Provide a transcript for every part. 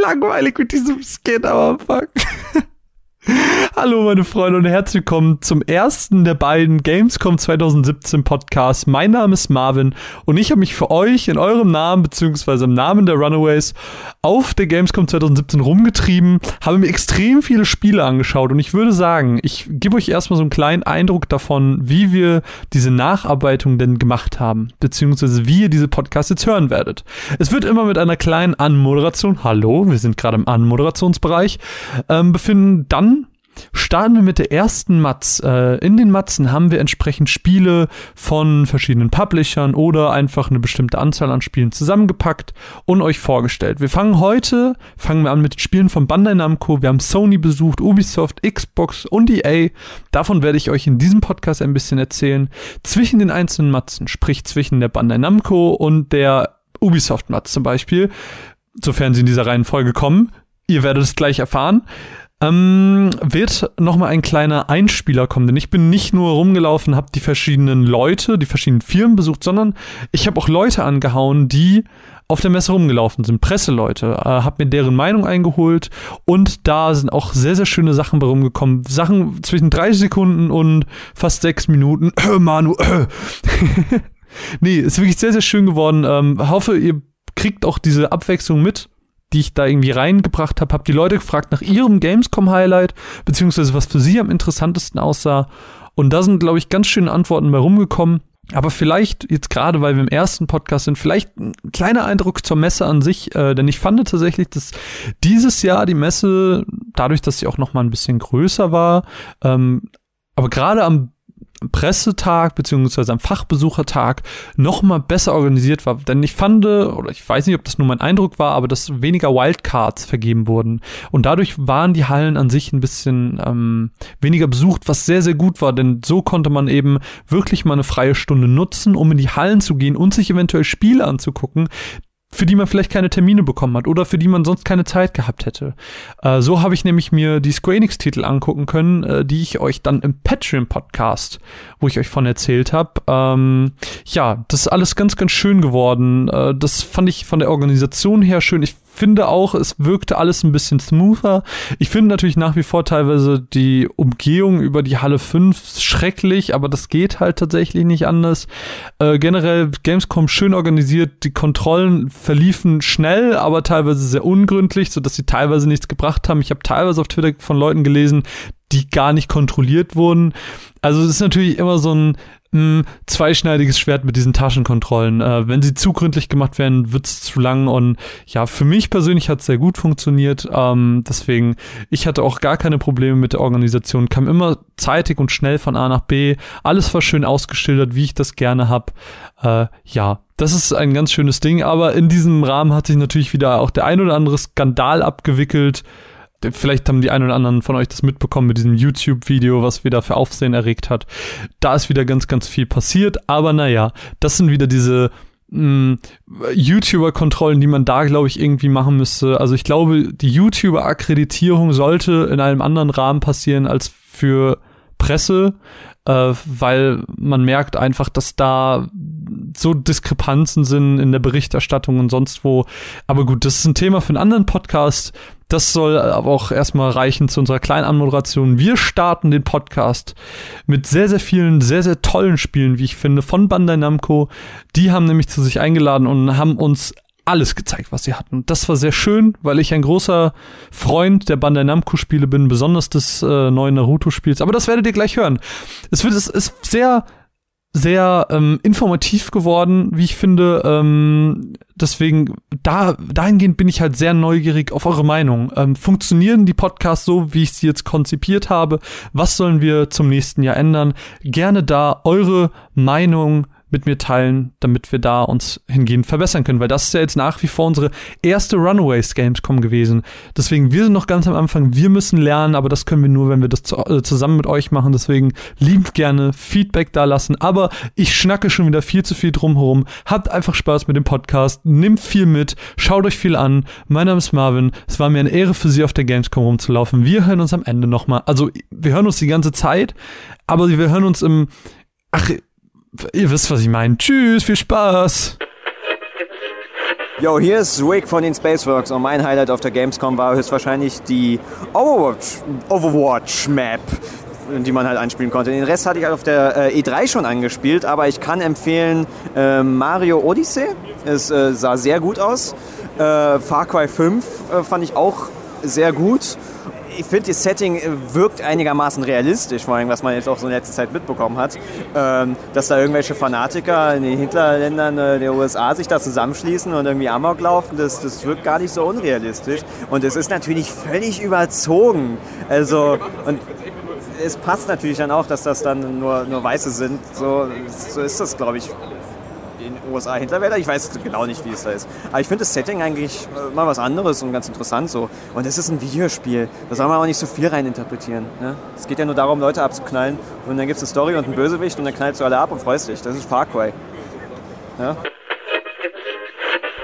langweilig mit diesem Skin am Anfang. Hallo meine Freunde und herzlich willkommen zum ersten der beiden Gamescom 2017 Podcasts. Mein Name ist Marvin und ich habe mich für euch in eurem Namen beziehungsweise im Namen der Runaways auf der Gamescom 2017 rumgetrieben, habe mir extrem viele Spiele angeschaut und ich würde sagen, ich gebe euch erstmal so einen kleinen Eindruck davon, wie wir diese Nacharbeitung denn gemacht haben, beziehungsweise wie ihr diese Podcasts jetzt hören werdet. Es wird immer mit einer kleinen Anmoderation, hallo, wir sind gerade im Anmoderationsbereich, ähm, befinden, dann starten wir mit der ersten Matz. Äh, in den Matzen haben wir entsprechend Spiele von verschiedenen Publishern oder einfach eine bestimmte Anzahl an Spielen zusammengepackt und euch vorgestellt. Wir fangen heute, fangen wir an mit den Spielen von Bandai Namco. Wir haben Sony besucht, Ubisoft, Xbox und EA. Davon werde ich euch in diesem Podcast ein bisschen erzählen. Zwischen den einzelnen Matzen, sprich zwischen der Bandai Namco und der Ubisoft-Matz zum Beispiel, sofern sie in dieser Reihenfolge kommen. Ihr werdet es gleich erfahren ähm, wird nochmal ein kleiner Einspieler kommen, denn ich bin nicht nur rumgelaufen, habe die verschiedenen Leute, die verschiedenen Firmen besucht, sondern ich habe auch Leute angehauen, die auf der Messe rumgelaufen sind, Presseleute, äh, habe mir deren Meinung eingeholt und da sind auch sehr, sehr schöne Sachen bei rumgekommen. Sachen zwischen 30 Sekunden und fast sechs Minuten. Äh, Manu, äh. nee, ist wirklich sehr, sehr schön geworden. Ähm, hoffe, ihr kriegt auch diese Abwechslung mit die ich da irgendwie reingebracht habe, habe die Leute gefragt nach ihrem Gamescom-Highlight, beziehungsweise was für sie am interessantesten aussah. Und da sind, glaube ich, ganz schöne Antworten bei rumgekommen. Aber vielleicht jetzt gerade, weil wir im ersten Podcast sind, vielleicht ein kleiner Eindruck zur Messe an sich, äh, denn ich fand tatsächlich, dass dieses Jahr die Messe, dadurch, dass sie auch noch mal ein bisschen größer war, ähm, aber gerade am Pressetag beziehungsweise am Fachbesuchertag noch mal besser organisiert war. Denn ich fand, oder ich weiß nicht, ob das nur mein Eindruck war, aber dass weniger Wildcards vergeben wurden. Und dadurch waren die Hallen an sich ein bisschen ähm, weniger besucht, was sehr, sehr gut war. Denn so konnte man eben wirklich mal eine freie Stunde nutzen, um in die Hallen zu gehen und sich eventuell Spiele anzugucken, für die man vielleicht keine Termine bekommen hat oder für die man sonst keine Zeit gehabt hätte. Äh, so habe ich nämlich mir die Square Enix-Titel angucken können, äh, die ich euch dann im Patreon-Podcast, wo ich euch von erzählt habe. Ähm, ja, das ist alles ganz, ganz schön geworden. Äh, das fand ich von der Organisation her schön. Ich finde auch, es wirkte alles ein bisschen smoother. Ich finde natürlich nach wie vor teilweise die Umgehung über die Halle 5 schrecklich, aber das geht halt tatsächlich nicht anders. Äh, generell Gamescom schön organisiert, die Kontrollen verliefen schnell, aber teilweise sehr ungründlich, sodass sie teilweise nichts gebracht haben. Ich habe teilweise auf Twitter von Leuten gelesen, die gar nicht kontrolliert wurden. Also es ist natürlich immer so ein mh, zweischneidiges Schwert mit diesen Taschenkontrollen. Äh, wenn sie zu gründlich gemacht werden, wird's zu lang und ja, für mich persönlich hat's sehr gut funktioniert. Ähm, deswegen, ich hatte auch gar keine Probleme mit der Organisation, kam immer zeitig und schnell von A nach B. Alles war schön ausgeschildert, wie ich das gerne hab. Äh, ja, das ist ein ganz schönes Ding, aber in diesem Rahmen hat sich natürlich wieder auch der ein oder andere Skandal abgewickelt vielleicht haben die einen oder anderen von euch das mitbekommen mit diesem YouTube-Video, was wieder für Aufsehen erregt hat. Da ist wieder ganz, ganz viel passiert, aber naja, das sind wieder diese mm, YouTuber-Kontrollen, die man da, glaube ich, irgendwie machen müsste. Also ich glaube, die YouTuber-Akkreditierung sollte in einem anderen Rahmen passieren als für Presse, äh, weil man merkt einfach, dass da so Diskrepanzen sind in der Berichterstattung und sonst wo. Aber gut, das ist ein Thema für einen anderen Podcast. Das soll aber auch erstmal reichen zu unserer kleinen Anmoderation. Wir starten den Podcast mit sehr, sehr vielen, sehr, sehr tollen Spielen, wie ich finde, von Bandai Namco. Die haben nämlich zu sich eingeladen und haben uns alles gezeigt, was sie hatten. Das war sehr schön, weil ich ein großer Freund der Bandai Namco-Spiele bin, besonders des äh, neuen Naruto-Spiels. Aber das werdet ihr gleich hören. Es wird, es ist sehr sehr ähm, informativ geworden, wie ich finde. Ähm, deswegen, da, dahingehend bin ich halt sehr neugierig auf eure Meinung. Ähm, funktionieren die Podcasts so, wie ich sie jetzt konzipiert habe? Was sollen wir zum nächsten Jahr ändern? Gerne da eure Meinung mit mir teilen, damit wir da uns hingehend verbessern können, weil das ist ja jetzt nach wie vor unsere erste Runaways Gamescom gewesen. Deswegen, wir sind noch ganz am Anfang, wir müssen lernen, aber das können wir nur, wenn wir das äh, zusammen mit euch machen. Deswegen liebt gerne Feedback da lassen, aber ich schnacke schon wieder viel zu viel drumherum. Habt einfach Spaß mit dem Podcast, nimmt viel mit, schaut euch viel an. Mein Name ist Marvin. Es war mir eine Ehre für Sie auf der Gamescom rumzulaufen. Wir hören uns am Ende nochmal. Also, wir hören uns die ganze Zeit, aber wir hören uns im Ach, Ihr wisst, was ich meine. Tschüss, viel Spaß. Yo, hier ist Rick von den Spaceworks und mein Highlight auf der Gamescom war höchstwahrscheinlich die Overwatch, Overwatch Map die man halt anspielen konnte. Den Rest hatte ich halt auf der äh, E3 schon angespielt, aber ich kann empfehlen äh, Mario Odyssey. Es äh, sah sehr gut aus. Äh, Far Cry 5 äh, fand ich auch sehr gut ich finde, das Setting äh, wirkt einigermaßen realistisch, vor allem, was man jetzt auch so in letzter Zeit mitbekommen hat. Ähm, dass da irgendwelche Fanatiker in den Hinterländern äh, der USA sich da zusammenschließen und irgendwie Amok laufen, das, das wirkt gar nicht so unrealistisch. Und es ist natürlich völlig überzogen. Also, und es passt natürlich dann auch, dass das dann nur, nur Weiße sind. So, so ist das, glaube ich, in den USA Hinterwälder. Ich weiß genau nicht, wie es da ist. Aber ich finde das Setting eigentlich äh, mal was anderes und ganz interessant so. Und es ist ein Videospiel. Da soll man auch nicht so viel reininterpretieren. Ne? Es geht ja nur darum, Leute abzuknallen. Und dann gibt es eine Story und einen Bösewicht und dann knallst du alle ab und freust dich. Das ist Far Cry. Ja?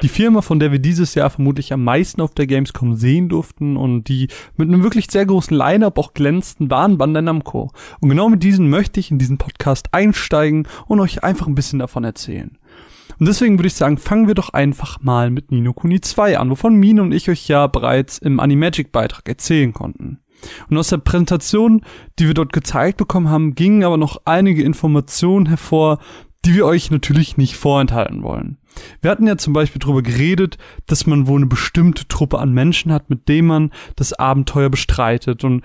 Die Firma, von der wir dieses Jahr vermutlich am meisten auf der Gamescom sehen durften und die mit einem wirklich sehr großen Line-Up auch glänzten, waren Bandai Namco. Und genau mit diesen möchte ich in diesen Podcast einsteigen und euch einfach ein bisschen davon erzählen. Und deswegen würde ich sagen, fangen wir doch einfach mal mit Nino Kuni 2 an, wovon Mine und ich euch ja bereits im Animagic Beitrag erzählen konnten. Und aus der Präsentation, die wir dort gezeigt bekommen haben, gingen aber noch einige Informationen hervor, die wir euch natürlich nicht vorenthalten wollen. Wir hatten ja zum Beispiel darüber geredet, dass man wohl eine bestimmte Truppe an Menschen hat, mit dem man das Abenteuer bestreitet. Und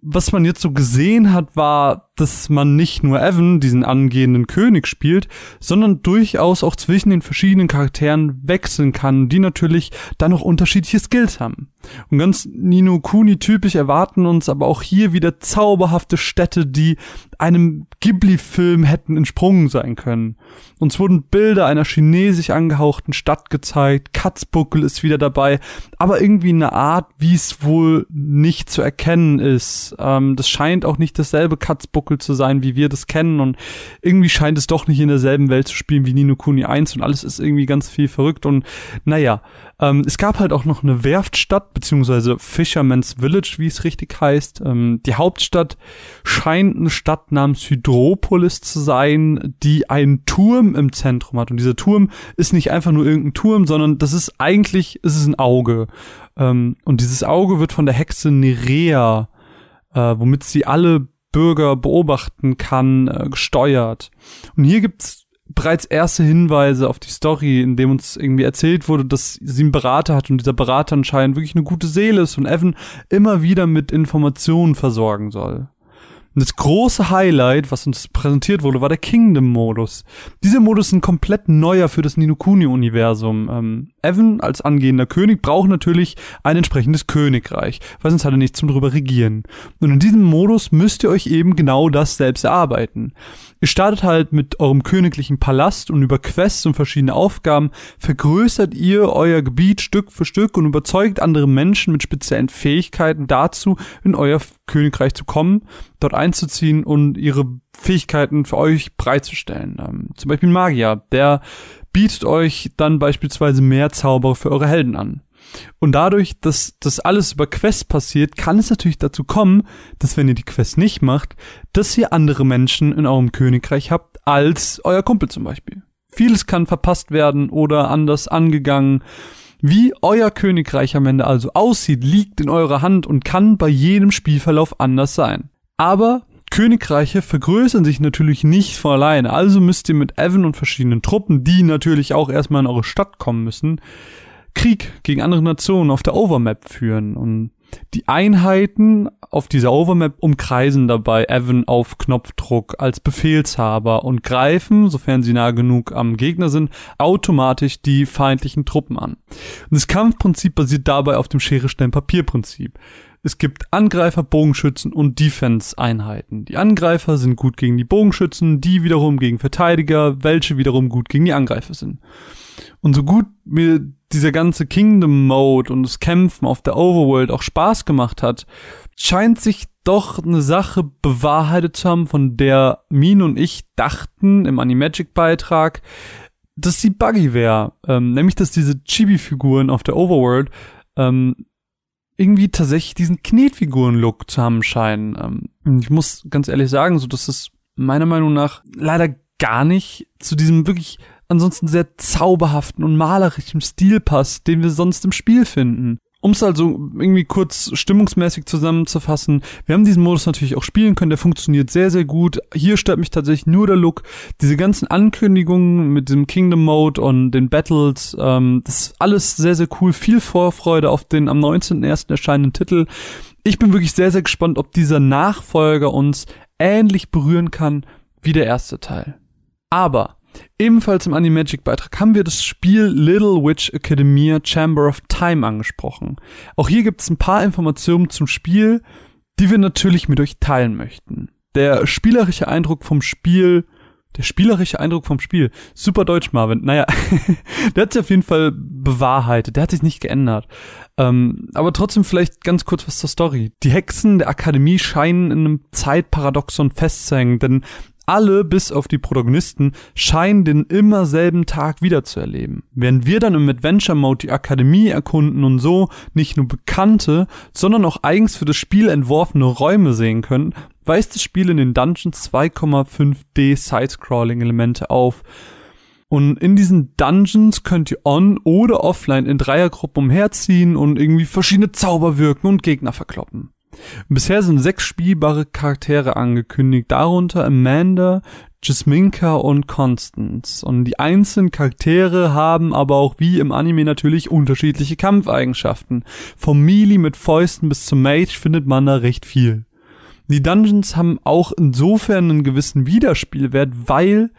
was man jetzt so gesehen hat, war, dass man nicht nur Evan, diesen angehenden König, spielt, sondern durchaus auch zwischen den verschiedenen Charakteren wechseln kann, die natürlich dann auch unterschiedliche Skills haben. Und ganz Nino Kuni typisch erwarten uns aber auch hier wieder zauberhafte Städte, die einem Ghibli-Film hätten entsprungen sein können. Uns wurden Bilder einer chinesisch angehauchten Stadt gezeigt, Katzbuckel ist wieder dabei, aber irgendwie eine Art, wie es wohl nicht zu erkennen ist. Ähm, das scheint auch nicht dasselbe Katzbuckel zu sein, wie wir das kennen und irgendwie scheint es doch nicht in derselben Welt zu spielen wie Nino Kuni 1 und alles ist irgendwie ganz viel verrückt und naja, ähm, es gab halt auch noch eine Werftstadt, beziehungsweise Fisherman's Village, wie es richtig heißt. Ähm, die Hauptstadt scheint eine Stadt namens Hydropolis zu sein, die einen Turm im Zentrum hat. Und dieser Turm ist nicht einfach nur irgendein Turm, sondern das ist eigentlich, ist es ein Auge. Ähm, und dieses Auge wird von der Hexe Nerea, äh, womit sie alle Bürger beobachten kann, äh, gesteuert. Und hier gibt's bereits erste Hinweise auf die Story, in dem uns irgendwie erzählt wurde, dass sie einen Berater hat und dieser Berater anscheinend wirklich eine gute Seele ist und Evan immer wieder mit Informationen versorgen soll. Und das große Highlight, was uns präsentiert wurde, war der Kingdom-Modus. Dieser Modus ist ein komplett neuer für das Ninokuni-Universum. Ähm, Evan als angehender König braucht natürlich ein entsprechendes Königreich, weil sonst hat er nichts zum drüber regieren. Und in diesem Modus müsst ihr euch eben genau das selbst erarbeiten. Ihr startet halt mit eurem königlichen Palast und über Quests und verschiedene Aufgaben vergrößert ihr euer Gebiet Stück für Stück und überzeugt andere Menschen mit speziellen Fähigkeiten dazu, in euer Königreich zu kommen, dort einzuziehen und ihre Fähigkeiten für euch bereitzustellen. Ähm, zum Beispiel Magier, der bietet euch dann beispielsweise mehr Zauber für eure Helden an. Und dadurch, dass das alles über Quests passiert, kann es natürlich dazu kommen, dass wenn ihr die Quest nicht macht, dass ihr andere Menschen in eurem Königreich habt als euer Kumpel zum Beispiel. Vieles kann verpasst werden oder anders angegangen. Wie euer Königreich am Ende also aussieht, liegt in eurer Hand und kann bei jedem Spielverlauf anders sein. Aber Königreiche vergrößern sich natürlich nicht von alleine, also müsst ihr mit Evan und verschiedenen Truppen, die natürlich auch erstmal in eure Stadt kommen müssen, Krieg gegen andere Nationen auf der Overmap führen. Und die Einheiten auf dieser Overmap umkreisen dabei Evan auf Knopfdruck als Befehlshaber und greifen, sofern sie nah genug am Gegner sind, automatisch die feindlichen Truppen an. Und das Kampfprinzip basiert dabei auf dem Schere-Stein-Papier-Prinzip. Es gibt Angreifer, Bogenschützen und Defense-Einheiten. Die Angreifer sind gut gegen die Bogenschützen, die wiederum gegen Verteidiger, welche wiederum gut gegen die Angreifer sind. Und so gut mir dieser ganze Kingdom Mode und das Kämpfen auf der Overworld auch Spaß gemacht hat, scheint sich doch eine Sache bewahrheitet zu haben, von der Min und ich dachten im Animagic Beitrag, dass sie buggy wäre. Ähm, nämlich, dass diese Chibi-Figuren auf der Overworld ähm, irgendwie tatsächlich diesen Knetfiguren-Look zu haben scheinen. Ähm, ich muss ganz ehrlich sagen, so dass es meiner Meinung nach leider gar nicht zu diesem wirklich ansonsten sehr zauberhaften und malerischen Stil passt, den wir sonst im Spiel finden. Um es also irgendwie kurz stimmungsmäßig zusammenzufassen, wir haben diesen Modus natürlich auch spielen können, der funktioniert sehr, sehr gut. Hier stört mich tatsächlich nur der Look. Diese ganzen Ankündigungen mit dem Kingdom Mode und den Battles, ähm, das ist alles sehr, sehr cool. Viel Vorfreude auf den am 19.01. erscheinenden Titel. Ich bin wirklich sehr, sehr gespannt, ob dieser Nachfolger uns ähnlich berühren kann wie der erste Teil. Aber Ebenfalls im Animagic-Beitrag haben wir das Spiel Little Witch Academia Chamber of Time angesprochen. Auch hier gibt es ein paar Informationen zum Spiel, die wir natürlich mit euch teilen möchten. Der spielerische Eindruck vom Spiel, der spielerische Eindruck vom Spiel, super deutsch, Marvin. Naja, der hat sich auf jeden Fall bewahrheitet, der hat sich nicht geändert. Ähm, aber trotzdem vielleicht ganz kurz was zur Story. Die Hexen der Akademie scheinen in einem Zeitparadoxon festzuhängen, denn alle, bis auf die Protagonisten, scheinen den immer selben Tag wiederzuerleben. Während wir dann im Adventure Mode die Akademie erkunden und so nicht nur bekannte, sondern auch eigens für das Spiel entworfene Räume sehen können, weist das Spiel in den Dungeons 2,5D Sidescrolling-Elemente auf. Und in diesen Dungeons könnt ihr on oder offline in Dreiergruppen umherziehen und irgendwie verschiedene Zauber wirken und Gegner verkloppen. Bisher sind sechs spielbare Charaktere angekündigt, darunter Amanda, Jasminka und Constance. Und die einzelnen Charaktere haben aber auch wie im Anime natürlich unterschiedliche Kampfeigenschaften. Vom Melee mit Fäusten bis zum Mage findet man da recht viel. Die Dungeons haben auch insofern einen gewissen Wiederspielwert, weil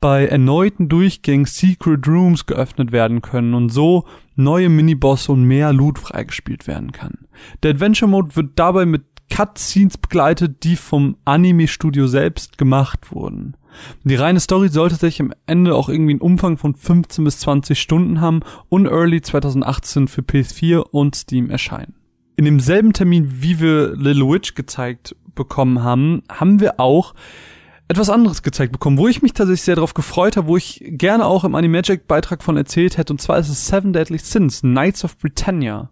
bei erneuten Durchgängen Secret Rooms geöffnet werden können und so neue Minibosse und mehr Loot freigespielt werden kann. Der Adventure Mode wird dabei mit Cutscenes begleitet, die vom Anime-Studio selbst gemacht wurden. Die reine Story sollte sich am Ende auch irgendwie einen Umfang von 15 bis 20 Stunden haben und early 2018 für PS4 und Steam erscheinen. In demselben Termin, wie wir Little Witch gezeigt bekommen haben, haben wir auch etwas anderes gezeigt bekommen, wo ich mich tatsächlich sehr darauf gefreut habe, wo ich gerne auch im Animagic-Beitrag von erzählt hätte, und zwar ist es Seven Deadly Sins, Knights of Britannia.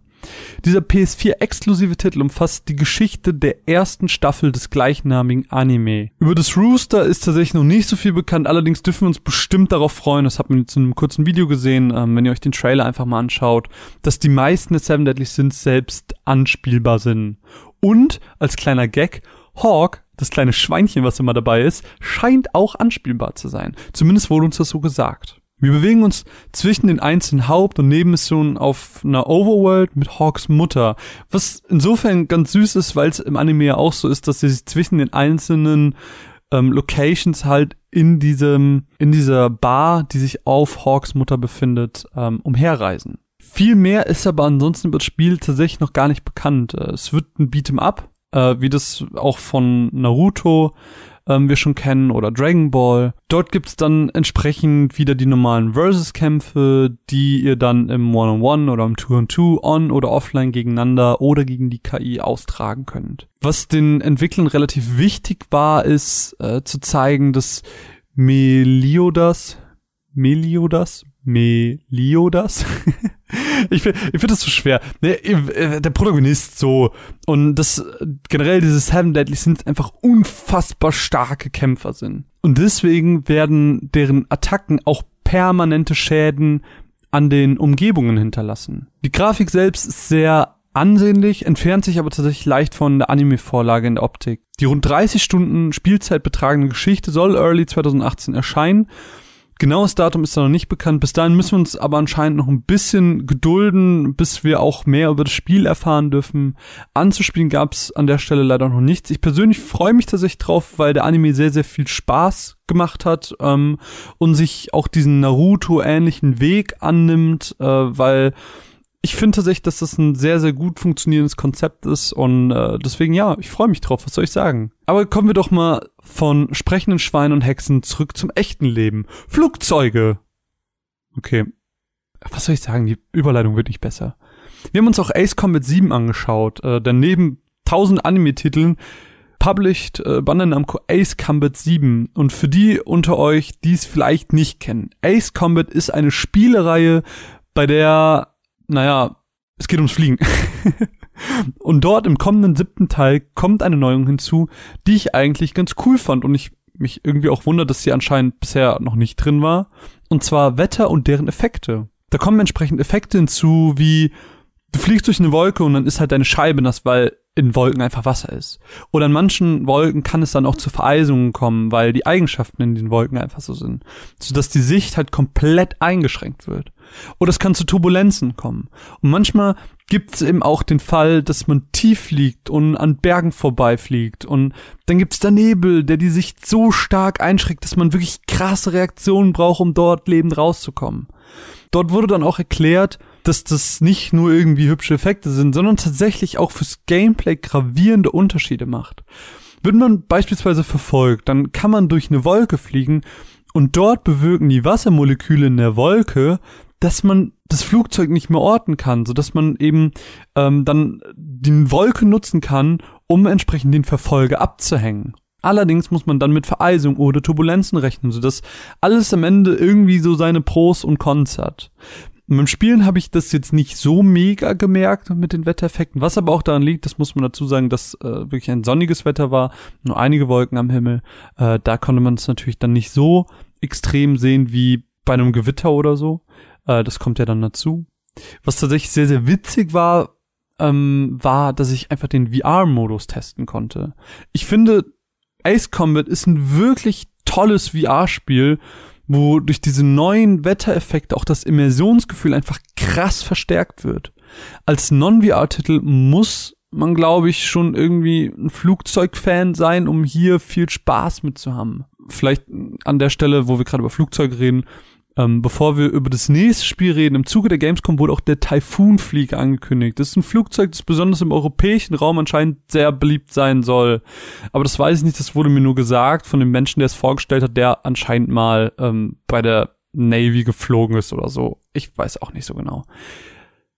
Dieser PS4-exklusive Titel umfasst die Geschichte der ersten Staffel des gleichnamigen Anime. Über das Rooster ist tatsächlich noch nicht so viel bekannt, allerdings dürfen wir uns bestimmt darauf freuen, das habt ihr jetzt in einem kurzen Video gesehen, ähm, wenn ihr euch den Trailer einfach mal anschaut, dass die meisten der Seven Deadly Sins selbst anspielbar sind. Und, als kleiner Gag, Hawk das kleine Schweinchen, was immer dabei ist, scheint auch anspielbar zu sein. Zumindest wurde uns das so gesagt. Wir bewegen uns zwischen den einzelnen Haupt- und Nebenmissionen auf einer Overworld mit Hawks Mutter, was insofern ganz süß ist, weil es im Anime ja auch so ist, dass sie sich zwischen den einzelnen ähm, Locations halt in diesem in dieser Bar, die sich auf Hawks Mutter befindet, ähm, umherreisen. Viel mehr ist aber ansonsten über das Spiel tatsächlich noch gar nicht bekannt. Äh, es wird ein Beat'em Up, äh, wie das auch von Naruto ähm, wir schon kennen oder Dragon Ball. Dort gibt's dann entsprechend wieder die normalen Versus-Kämpfe, die ihr dann im One-on-One oder im Two-on-Two on oder offline gegeneinander oder gegen die KI austragen könnt. Was den Entwicklern relativ wichtig war, ist äh, zu zeigen, dass Meliodas, Meliodas, Meliodas. ich finde ich find das so schwer. Äh, der Protagonist so. Und das generell diese Seven Deadly sind einfach unfassbar starke Kämpfer sind. Und deswegen werden deren Attacken auch permanente Schäden an den Umgebungen hinterlassen. Die Grafik selbst ist sehr ansehnlich, entfernt sich aber tatsächlich leicht von der Anime-Vorlage in der Optik. Die rund 30 Stunden Spielzeit betragende Geschichte soll early 2018 erscheinen Genaues Datum ist da noch nicht bekannt. Bis dahin müssen wir uns aber anscheinend noch ein bisschen gedulden, bis wir auch mehr über das Spiel erfahren dürfen. Anzuspielen gab es an der Stelle leider noch nichts. Ich persönlich freue mich tatsächlich drauf, weil der Anime sehr, sehr viel Spaß gemacht hat ähm, und sich auch diesen Naruto-ähnlichen Weg annimmt, äh, weil ich finde tatsächlich, dass das ein sehr, sehr gut funktionierendes Konzept ist und äh, deswegen ja, ich freue mich drauf, was soll ich sagen. Aber kommen wir doch mal von sprechenden Schweinen und Hexen zurück zum echten Leben. Flugzeuge! Okay. Was soll ich sagen? Die Überleitung wird nicht besser. Wir haben uns auch Ace Combat 7 angeschaut, äh, denn neben tausend Anime-Titeln published äh, Bandai Namco Ace Combat 7 und für die unter euch, die es vielleicht nicht kennen. Ace Combat ist eine Spielereihe, bei der naja, es geht ums Fliegen. und dort im kommenden siebten Teil kommt eine Neuerung hinzu, die ich eigentlich ganz cool fand und ich mich irgendwie auch wundert, dass sie anscheinend bisher noch nicht drin war. Und zwar Wetter und deren Effekte. Da kommen entsprechend Effekte hinzu, wie du fliegst durch eine Wolke und dann ist halt deine Scheibe nass, weil in Wolken einfach Wasser ist. Oder in manchen Wolken kann es dann auch zu Vereisungen kommen, weil die Eigenschaften in den Wolken einfach so sind. Sodass die Sicht halt komplett eingeschränkt wird. Oder es kann zu Turbulenzen kommen. Und manchmal gibt es eben auch den Fall, dass man tief liegt und an Bergen vorbeifliegt. Und dann gibt es da Nebel, der die Sicht so stark einschränkt, dass man wirklich krasse Reaktionen braucht, um dort lebend rauszukommen. Dort wurde dann auch erklärt, dass das nicht nur irgendwie hübsche Effekte sind, sondern tatsächlich auch fürs Gameplay gravierende Unterschiede macht. Wenn man beispielsweise verfolgt, dann kann man durch eine Wolke fliegen und dort bewirken die Wassermoleküle in der Wolke, dass man das Flugzeug nicht mehr orten kann, so dass man eben ähm, dann die Wolke nutzen kann, um entsprechend den Verfolger abzuhängen. Allerdings muss man dann mit Vereisung oder Turbulenzen rechnen, sodass alles am Ende irgendwie so seine Pros und Cons hat. Beim Spielen habe ich das jetzt nicht so mega gemerkt mit den Wettereffekten, was aber auch daran liegt, das muss man dazu sagen, dass äh, wirklich ein sonniges Wetter war, nur einige Wolken am Himmel. Äh, da konnte man es natürlich dann nicht so extrem sehen wie bei einem Gewitter oder so. Äh, das kommt ja dann dazu. Was tatsächlich sehr, sehr witzig war, ähm, war, dass ich einfach den VR-Modus testen konnte. Ich finde, Ace Combat ist ein wirklich tolles VR-Spiel, wo durch diese neuen Wettereffekte auch das Immersionsgefühl einfach krass verstärkt wird. Als Non-VR-Titel muss man, glaube ich, schon irgendwie ein Flugzeugfan sein, um hier viel Spaß mit zu haben. Vielleicht an der Stelle, wo wir gerade über Flugzeuge reden, ähm, bevor wir über das nächste Spiel reden, im Zuge der Gamescom wurde auch der Typhoon Fleet angekündigt. Das ist ein Flugzeug, das besonders im europäischen Raum anscheinend sehr beliebt sein soll. Aber das weiß ich nicht, das wurde mir nur gesagt von dem Menschen, der es vorgestellt hat, der anscheinend mal ähm, bei der Navy geflogen ist oder so. Ich weiß auch nicht so genau.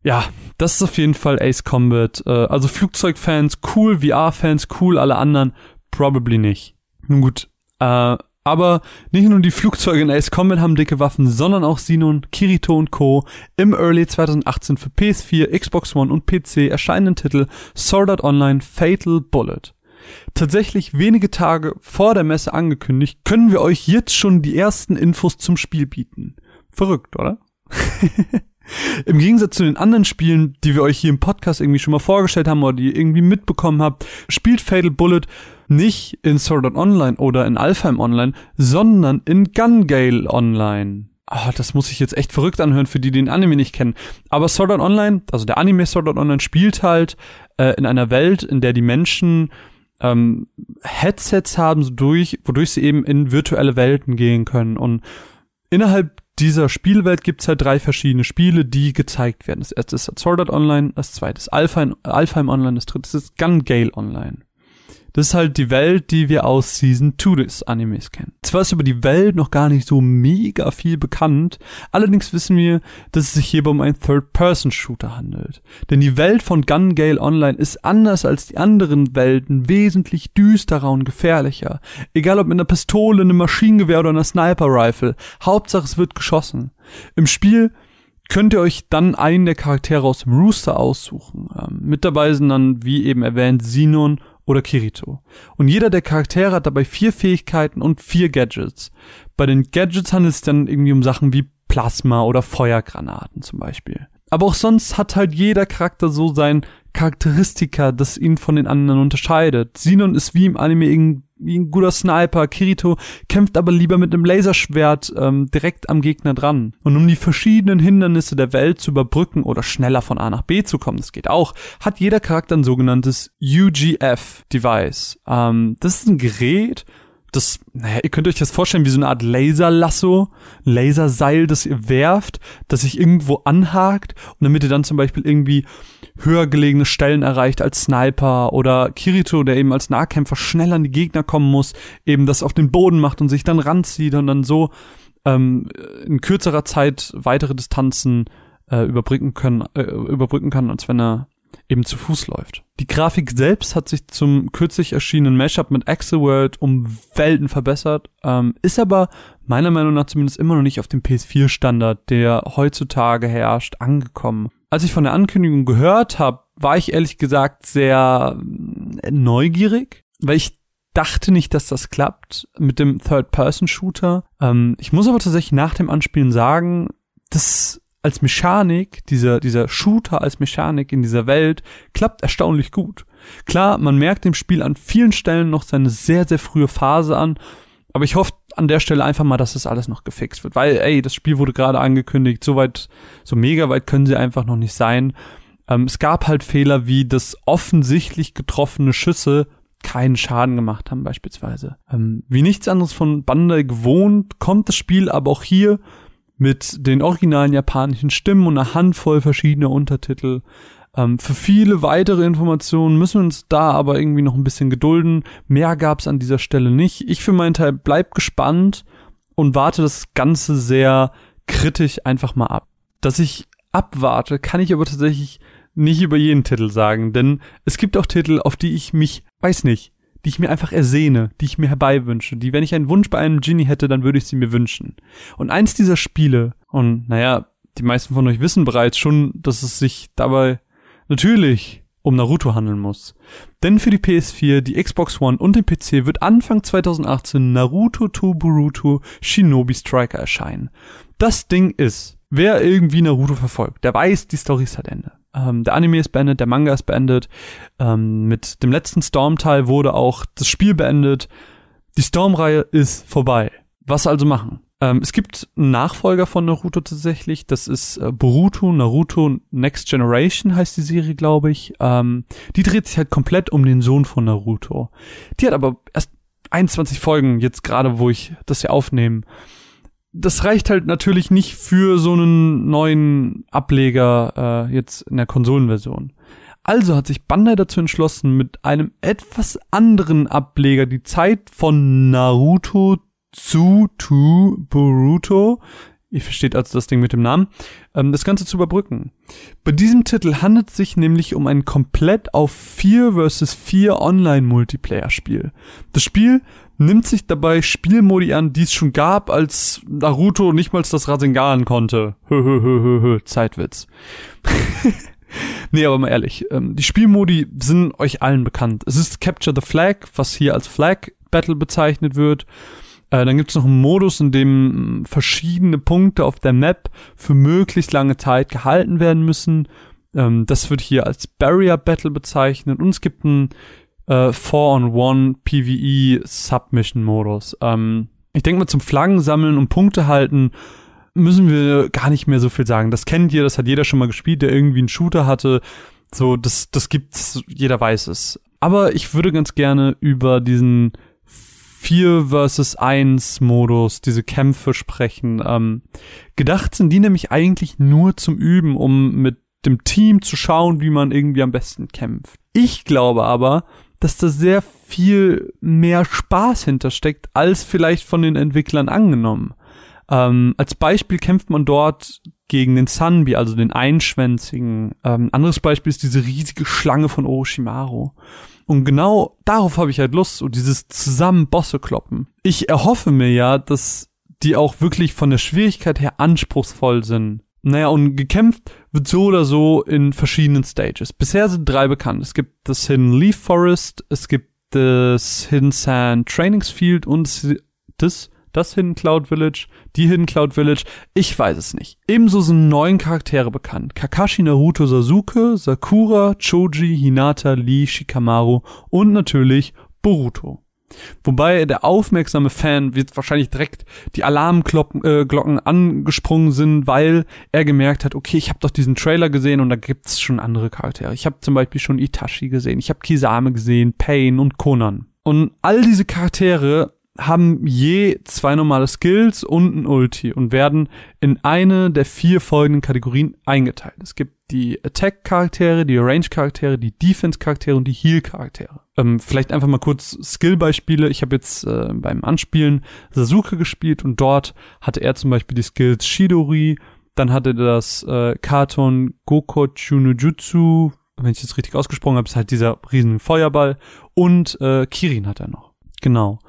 Ja, das ist auf jeden Fall Ace Combat. Äh, also Flugzeugfans cool, VR-Fans cool, alle anderen probably nicht. Nun gut, äh, aber nicht nur die Flugzeuge in Ace Combat haben dicke Waffen, sondern auch Sinon, Kirito und Co. im Early 2018 für PS4, Xbox One und PC erscheinenden Titel Sword Art Online Fatal Bullet. Tatsächlich wenige Tage vor der Messe angekündigt, können wir euch jetzt schon die ersten Infos zum Spiel bieten. Verrückt, oder? Im Gegensatz zu den anderen Spielen, die wir euch hier im Podcast irgendwie schon mal vorgestellt haben oder die ihr irgendwie mitbekommen habt, spielt Fatal Bullet nicht in Sword Art Online oder in Alfheim Online, sondern in Gun Gale Online. Ah, das muss ich jetzt echt verrückt anhören für die, die den Anime nicht kennen. Aber Sword Art Online, also der Anime Sword Art Online spielt halt äh, in einer Welt, in der die Menschen ähm, Headsets haben, so durch, wodurch sie eben in virtuelle Welten gehen können. Und innerhalb dieser Spielwelt gibt's halt drei verschiedene Spiele, die gezeigt werden. Das erste ist Sword Art Online, das zweite ist Alpheim, Alpheim Online, das dritte ist Gun Gale Online. Das ist halt die Welt, die wir aus Season 2 des Animes kennen. Zwar ist über die Welt noch gar nicht so mega viel bekannt, allerdings wissen wir, dass es sich hierbei um einen Third-Person-Shooter handelt. Denn die Welt von Gun Gale Online ist anders als die anderen Welten wesentlich düsterer und gefährlicher. Egal ob mit einer Pistole, einem Maschinengewehr oder einer Sniper-Rifle, Hauptsache es wird geschossen. Im Spiel könnt ihr euch dann einen der Charaktere aus dem Rooster aussuchen. Ähm, mit dabei sind dann, wie eben erwähnt, Sinon oder Kirito. Und jeder der Charaktere hat dabei vier Fähigkeiten und vier Gadgets. Bei den Gadgets handelt es dann irgendwie um Sachen wie Plasma oder Feuergranaten zum Beispiel. Aber auch sonst hat halt jeder Charakter so sein Charakteristika, das ihn von den anderen unterscheidet. Sinon ist wie im Anime wie ein guter Sniper. Kirito kämpft aber lieber mit einem Laserschwert ähm, direkt am Gegner dran. Und um die verschiedenen Hindernisse der Welt zu überbrücken oder schneller von A nach B zu kommen, das geht auch, hat jeder Charakter ein sogenanntes UGF-Device. Ähm, das ist ein Gerät, das, naja, ihr könnt euch das vorstellen wie so eine Art Laserlasso, Laserseil, das ihr werft, das sich irgendwo anhakt und damit ihr dann zum Beispiel irgendwie höher gelegene Stellen erreicht als Sniper oder Kirito, der eben als Nahkämpfer schnell an die Gegner kommen muss, eben das auf den Boden macht und sich dann ranzieht und dann so ähm, in kürzerer Zeit weitere Distanzen äh, überbrücken können, äh, überbrücken kann, als wenn er eben zu Fuß läuft. Die Grafik selbst hat sich zum kürzlich erschienenen Mashup mit World um Welten verbessert, ähm, ist aber meiner Meinung nach zumindest immer noch nicht auf dem PS4-Standard, der heutzutage herrscht, angekommen. Als ich von der Ankündigung gehört habe, war ich ehrlich gesagt sehr äh, neugierig, weil ich dachte nicht, dass das klappt mit dem Third-Person-Shooter. Ähm, ich muss aber tatsächlich nach dem Anspielen sagen, das als Mechanik, dieser, dieser Shooter als Mechanik in dieser Welt, klappt erstaunlich gut. Klar, man merkt dem Spiel an vielen Stellen noch seine sehr, sehr frühe Phase an, aber ich hoffe an der Stelle einfach mal, dass das alles noch gefixt wird, weil, ey, das Spiel wurde gerade angekündigt, so weit, so mega weit können sie einfach noch nicht sein. Ähm, es gab halt Fehler wie, dass offensichtlich getroffene Schüsse keinen Schaden gemacht haben beispielsweise. Ähm, wie nichts anderes von Bandai gewohnt, kommt das Spiel aber auch hier mit den originalen japanischen Stimmen und einer Handvoll verschiedener Untertitel. Ähm, für viele weitere Informationen müssen wir uns da aber irgendwie noch ein bisschen gedulden. Mehr gab's an dieser Stelle nicht. Ich für meinen Teil bleib gespannt und warte das Ganze sehr kritisch einfach mal ab. Dass ich abwarte, kann ich aber tatsächlich nicht über jeden Titel sagen, denn es gibt auch Titel, auf die ich mich, weiß nicht, die ich mir einfach ersehne, die ich mir herbeiwünsche, die, wenn ich einen Wunsch bei einem Genie hätte, dann würde ich sie mir wünschen. Und eins dieser Spiele, und naja, die meisten von euch wissen bereits schon, dass es sich dabei natürlich um Naruto handeln muss. Denn für die PS4, die Xbox One und den PC wird Anfang 2018 Naruto to Boruto Shinobi Striker erscheinen. Das Ding ist, wer irgendwie Naruto verfolgt, der weiß, die Story ist halt Ende. Ähm, der Anime ist beendet, der Manga ist beendet. Ähm, mit dem letzten Storm-Teil wurde auch das Spiel beendet. Die Storm-Reihe ist vorbei. Was also machen? Ähm, es gibt einen Nachfolger von Naruto tatsächlich. Das ist äh, Boruto, Naruto Next Generation heißt die Serie, glaube ich. Ähm, die dreht sich halt komplett um den Sohn von Naruto. Die hat aber erst 21 Folgen jetzt gerade, wo ich das hier aufnehme das reicht halt natürlich nicht für so einen neuen Ableger äh, jetzt in der Konsolenversion. Also hat sich Bandai dazu entschlossen, mit einem etwas anderen Ableger die Zeit von Naruto zu to Boruto, ihr versteht also das Ding mit dem Namen, ähm, das Ganze zu überbrücken. Bei diesem Titel handelt es sich nämlich um ein komplett auf 4 vs 4 Online-Multiplayer-Spiel. Das Spiel nimmt sich dabei Spielmodi an, die es schon gab, als Naruto nicht mal das Rasengan konnte. Zeitwitz. nee, aber mal ehrlich, ähm, die Spielmodi sind euch allen bekannt. Es ist Capture the Flag, was hier als Flag Battle bezeichnet wird. Äh, dann gibt es noch einen Modus, in dem verschiedene Punkte auf der Map für möglichst lange Zeit gehalten werden müssen. Ähm, das wird hier als Barrier Battle bezeichnet. Und es gibt einen äh, 4-on-1 PvE Submission Modus. Ähm, ich denke mal zum Flaggen sammeln und Punkte halten müssen wir gar nicht mehr so viel sagen. Das kennt ihr, das hat jeder schon mal gespielt, der irgendwie einen Shooter hatte. So, das, das gibt's, jeder weiß es. Aber ich würde ganz gerne über diesen 4 versus 1 Modus, diese Kämpfe sprechen. Ähm, gedacht sind die nämlich eigentlich nur zum Üben, um mit dem Team zu schauen, wie man irgendwie am besten kämpft. Ich glaube aber, dass da sehr viel mehr Spaß hintersteckt, als vielleicht von den Entwicklern angenommen. Ähm, als Beispiel kämpft man dort gegen den Sunbi, also den Einschwänzigen. Ähm, anderes Beispiel ist diese riesige Schlange von Orochimaru. Und genau darauf habe ich halt Lust, so dieses zusammen Bosse kloppen. Ich erhoffe mir ja, dass die auch wirklich von der Schwierigkeit her anspruchsvoll sind. Naja, und gekämpft wird so oder so in verschiedenen Stages. Bisher sind drei bekannt. Es gibt das Hidden Leaf Forest, es gibt das Hidden Sand Trainingsfield und das, das Hidden Cloud Village, die Hidden Cloud Village. Ich weiß es nicht. Ebenso sind neun Charaktere bekannt. Kakashi, Naruto, Sasuke, Sakura, Choji, Hinata, Lee, Shikamaru und natürlich Boruto. Wobei der aufmerksame Fan wird wahrscheinlich direkt die Alarmglocken äh, Glocken angesprungen sind, weil er gemerkt hat, okay, ich habe doch diesen Trailer gesehen und da gibt's schon andere Charaktere. Ich habe zum Beispiel schon Itachi gesehen, ich habe Kisame gesehen, Pain und Conan. Und all diese Charaktere haben je zwei normale Skills und ein Ulti und werden in eine der vier folgenden Kategorien eingeteilt. Es gibt die Attack-Charaktere, die Range-Charaktere, die Defense-Charaktere und die Heal-Charaktere. Ähm, vielleicht einfach mal kurz Skill-Beispiele. Ich habe jetzt äh, beim Anspielen Sasuke gespielt und dort hatte er zum Beispiel die Skills Shidori, dann hatte das äh, Katon Gokochu no Jutsu, wenn ich das richtig ausgesprochen habe, ist halt dieser riesen Feuerball und äh, Kirin hat er noch. Genau.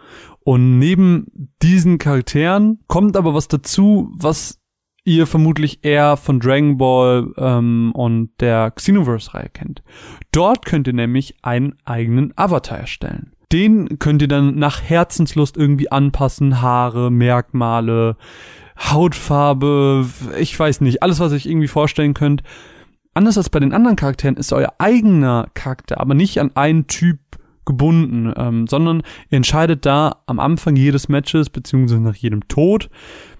Und neben diesen Charakteren kommt aber was dazu, was ihr vermutlich eher von Dragon Ball ähm, und der Xenoverse-Reihe kennt. Dort könnt ihr nämlich einen eigenen Avatar erstellen. den könnt ihr dann nach Herzenslust irgendwie anpassen. Haare, Merkmale, Hautfarbe, ich weiß nicht, alles, was ihr euch irgendwie vorstellen könnt. Anders als bei den anderen Charakteren ist euer eigener Charakter aber nicht an einen Typ gebunden, ähm, sondern ihr entscheidet da am Anfang jedes Matches, beziehungsweise nach jedem Tod,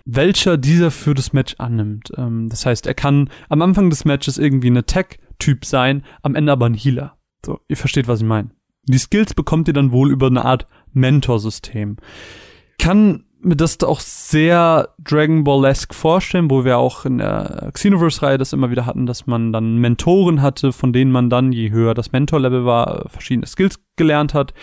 welcher dieser für das Match annimmt. Ähm, das heißt, er kann am Anfang des Matches irgendwie ein Attack-Typ sein, am Ende aber ein Healer. So, ihr versteht, was ich meine. Die Skills bekommt ihr dann wohl über eine Art Mentorsystem. Kann mir das auch sehr Dragon Ball-esque vorstellen, wo wir auch in der Xenoverse-Reihe das immer wieder hatten, dass man dann Mentoren hatte, von denen man dann, je höher das Mentor-Level war, verschiedene Skills gelernt hat.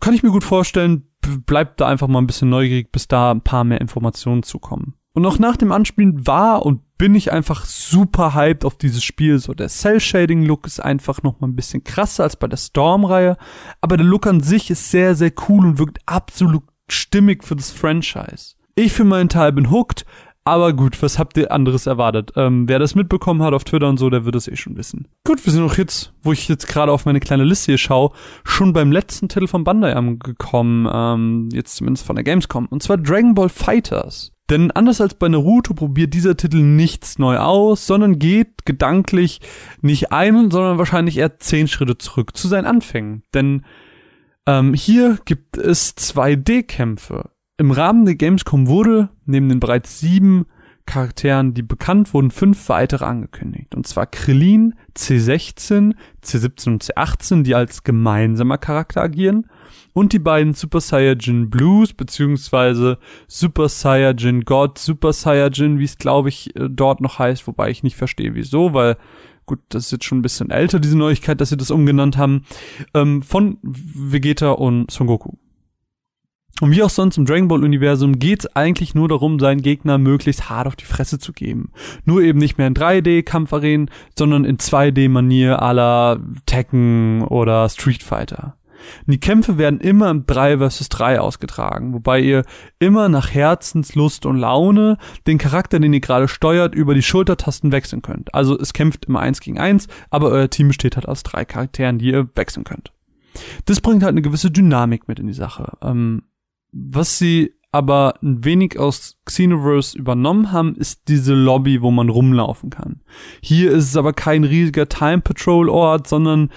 Kann ich mir gut vorstellen, bleibt da einfach mal ein bisschen neugierig, bis da ein paar mehr Informationen zukommen. Und auch nach dem Anspielen war und bin ich einfach super hyped auf dieses Spiel. So der Cell-Shading-Look ist einfach noch mal ein bisschen krasser als bei der Storm-Reihe. Aber der Look an sich ist sehr, sehr cool und wirkt absolut stimmig für das Franchise. Ich für meinen Teil bin hooked, aber gut, was habt ihr anderes erwartet? Ähm, wer das mitbekommen hat auf Twitter und so, der wird es eh schon wissen. Gut, wir sind auch jetzt, wo ich jetzt gerade auf meine kleine Liste hier schaue, schon beim letzten Titel von Bandai angekommen, ähm, jetzt zumindest von der Gamescom, und zwar Dragon Ball Fighters. Denn anders als bei Naruto probiert dieser Titel nichts neu aus, sondern geht gedanklich nicht ein, sondern wahrscheinlich eher zehn Schritte zurück zu seinen Anfängen. Denn ähm, hier gibt es 2D-Kämpfe. Im Rahmen der Gamescom wurde neben den bereits sieben Charakteren, die bekannt wurden, fünf weitere angekündigt. Und zwar Krillin, C16, C17 und C18, die als gemeinsamer Charakter agieren. Und die beiden Super Saiyajin Blues, beziehungsweise Super Saiyajin God, Super Saiyajin, wie es glaube ich äh, dort noch heißt, wobei ich nicht verstehe wieso, weil gut, das ist jetzt schon ein bisschen älter, diese Neuigkeit, dass sie das umgenannt haben, ähm, von Vegeta und Son Goku. Und wie auch sonst im Dragon Ball Universum geht's eigentlich nur darum, seinen Gegner möglichst hart auf die Fresse zu geben. Nur eben nicht mehr in 3D Kampfarenen, sondern in 2D Manier à la Tekken oder Street Fighter. Und die Kämpfe werden immer im 3 vs 3 ausgetragen, wobei ihr immer nach Herzenslust und Laune den Charakter, den ihr gerade steuert, über die Schultertasten wechseln könnt. Also es kämpft immer 1 gegen 1, aber euer Team besteht halt aus drei Charakteren, die ihr wechseln könnt. Das bringt halt eine gewisse Dynamik mit in die Sache. Ähm, was sie aber ein wenig aus Xenoverse übernommen haben, ist diese Lobby, wo man rumlaufen kann. Hier ist es aber kein riesiger Time Patrol Ort, sondern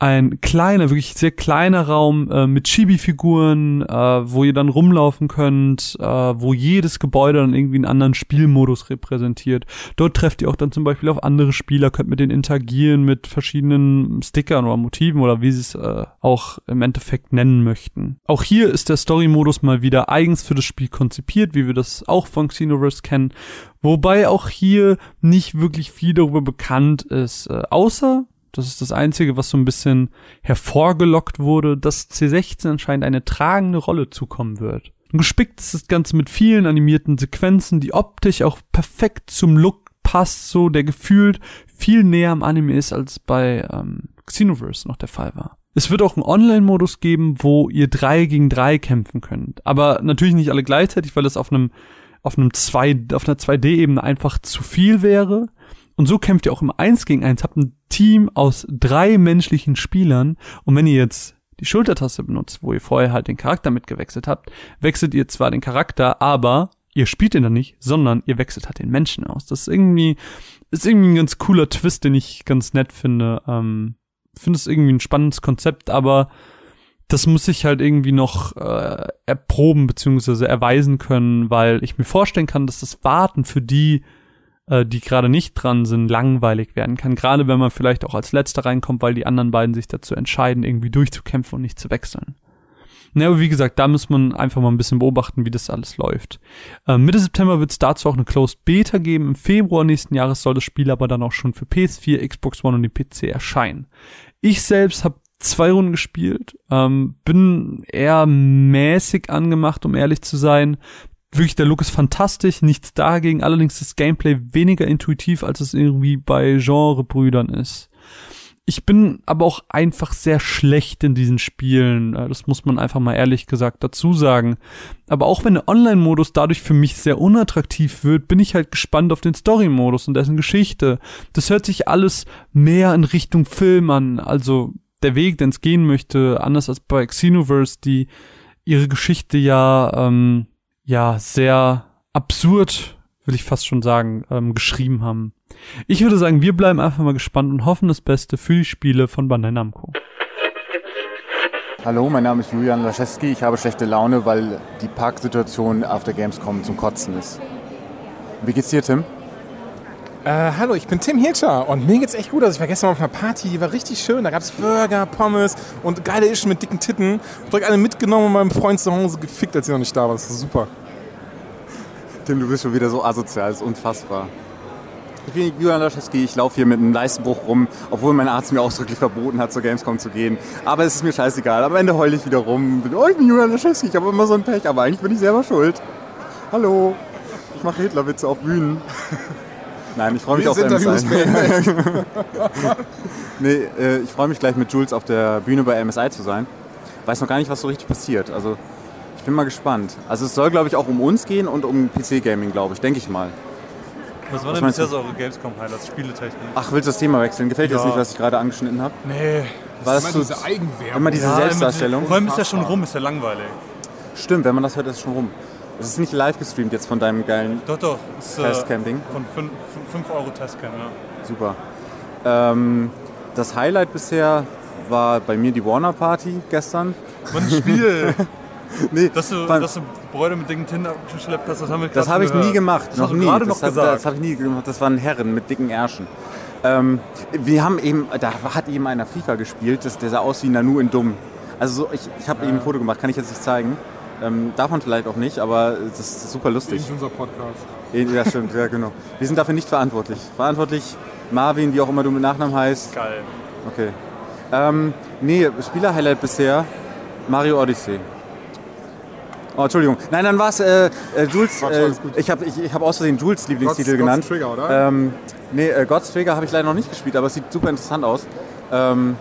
ein kleiner, wirklich sehr kleiner Raum äh, mit Chibi-Figuren, äh, wo ihr dann rumlaufen könnt, äh, wo jedes Gebäude dann irgendwie einen anderen Spielmodus repräsentiert. Dort trefft ihr auch dann zum Beispiel auf andere Spieler, könnt mit denen interagieren mit verschiedenen Stickern oder Motiven oder wie sie es äh, auch im Endeffekt nennen möchten. Auch hier ist der Story-Modus mal wieder eigens für das Spiel konzipiert, wie wir das auch von Xenoverse kennen. Wobei auch hier nicht wirklich viel darüber bekannt ist, äh, außer das ist das Einzige, was so ein bisschen hervorgelockt wurde, dass C16 anscheinend eine tragende Rolle zukommen wird. Und gespickt ist das Ganze mit vielen animierten Sequenzen, die optisch auch perfekt zum Look passt, so der gefühlt viel näher am Anime ist, als bei ähm, Xenoverse noch der Fall war. Es wird auch einen Online-Modus geben, wo ihr drei gegen drei kämpfen könnt. Aber natürlich nicht alle gleichzeitig, weil es auf einem auf einem zwei, auf einer 2D-Ebene einfach zu viel wäre. Und so kämpft ihr auch im 1 gegen 1, habt ein Team aus drei menschlichen Spielern und wenn ihr jetzt die Schultertaste benutzt, wo ihr vorher halt den Charakter mitgewechselt habt, wechselt ihr zwar den Charakter, aber ihr spielt ihn dann nicht, sondern ihr wechselt halt den Menschen aus. Das ist irgendwie, ist irgendwie ein ganz cooler Twist, den ich ganz nett finde. Ähm, finde es irgendwie ein spannendes Konzept, aber das muss ich halt irgendwie noch äh, erproben bzw. erweisen können, weil ich mir vorstellen kann, dass das Warten für die äh, die gerade nicht dran sind, langweilig werden kann. Gerade wenn man vielleicht auch als Letzter reinkommt, weil die anderen beiden sich dazu entscheiden, irgendwie durchzukämpfen und nicht zu wechseln. Na, aber wie gesagt, da muss man einfach mal ein bisschen beobachten, wie das alles läuft. Äh, Mitte September wird es dazu auch eine Closed Beta geben. Im Februar nächsten Jahres soll das Spiel aber dann auch schon für PS4, Xbox One und den PC erscheinen. Ich selbst habe zwei Runden gespielt, ähm, bin eher mäßig angemacht, um ehrlich zu sein wirklich, der Look ist fantastisch, nichts dagegen, allerdings das Gameplay weniger intuitiv, als es irgendwie bei Genrebrüdern ist. Ich bin aber auch einfach sehr schlecht in diesen Spielen. Äh, das muss man einfach mal ehrlich gesagt dazu sagen. Aber auch wenn der Online-Modus dadurch für mich sehr unattraktiv wird, bin ich halt gespannt auf den Story-Modus und dessen Geschichte. Das hört sich alles mehr in Richtung Film an. Also der Weg, den es gehen möchte, anders als bei Xenoverse, die ihre Geschichte ja, ähm, ja, sehr absurd, will ich fast schon sagen, ähm, geschrieben haben. Ich würde sagen, wir bleiben einfach mal gespannt und hoffen das Beste für die Spiele von Bandai Namco. Hallo, mein Name ist Julian Laschewski. Ich habe schlechte Laune, weil die Parksituation auf der Gamescom zum Kotzen ist. Wie geht's dir, Tim? Äh, hallo, ich bin Tim Hilscher und mir geht's echt gut. Also ich war gestern auf einer Party, die war richtig schön. Da gab's Burger, Pommes und geile Ischen mit dicken Titten. Ich direkt alle mitgenommen und meinem Freund zu Hause gefickt, als ich noch nicht da war. Das ist super. Tim, du bist schon wieder so asozial, das ist unfassbar. Ich bin Julian Laschewski, ich laufe hier mit einem Leistenbruch rum, obwohl mein Arzt mir ausdrücklich verboten hat, zur Gamescom zu gehen. Aber es ist mir scheißegal. Am Ende heule ich wieder rum. Bin, oh, ich bin Julian Laschewski, ich habe immer so ein Pech, aber eigentlich bin ich selber schuld. Hallo, ich mache Hitlerwitze auf Bühnen. Nein, ich freue mich Wir auf sind MSI. Nee, äh, ich freue mich gleich mit Jules auf der Bühne bei MSI zu sein. Weiß noch gar nicht, was so richtig passiert. Also ich bin mal gespannt. Also es soll, glaube ich, auch um uns gehen und um PC-Gaming, glaube ich, denke ich mal. Was waren denn bisher so eure Gamescom-Highlights, Spieletechnik? Ach, willst du das Thema wechseln? Gefällt dir das Ja. nicht, was ich gerade angeschnitten habe? Nee, War das das ist immer diese Eigenwerbung. Immer diese Selbstdarstellung? Vor allem ist ja schon rum, ist ja langweilig. Stimmt, wenn man das hört, ist es schon rum. Es ist nicht live gestreamt jetzt von deinem geilen Doch, doch. Ist, äh, Testcamping. Von 5 Euro Testcam, ja. Super. Ähm, das Highlight bisher war bei mir die Warner Party gestern. Mann, ein Spiel! Nee, dass, du, Mann. dass du Bräute mit dicken Tinder geschleppt hast, das haben wir Das habe ich gehört. nie gemacht, Das noch nie. gerade das noch hab-. Das habe ich nie gemacht. Das waren Herren mit dicken Ärschen. Ähm, wir haben eben, da hat eben einer FIFA gespielt, das, der sah aus wie Nanu in Dumm. Also so, ich, ich habe eben ein Foto gemacht, kann ich jetzt nicht zeigen. Ähm, darf man vielleicht auch nicht, aber das ist super lustig. Nicht unser Podcast. Ja, stimmt, ja genau. Wir sind dafür nicht verantwortlich. Verantwortlich Marvin, wie auch immer du mit Nachnamen heißt. Geil. Okay. Ähm, nee, Spieler-Highlight bisher Mario Odyssey. Oh, Entschuldigung. Nein, dann war es äh, äh, Jules. Quatsch, Äh, ich habe ich, ich hab aus Versehen Jules Lieblingstitel God's- genannt. God's Trigger, oder? Ähm, nee, äh, God's Trigger habe ich leider noch nicht gespielt, aber es sieht super interessant aus. Ähm,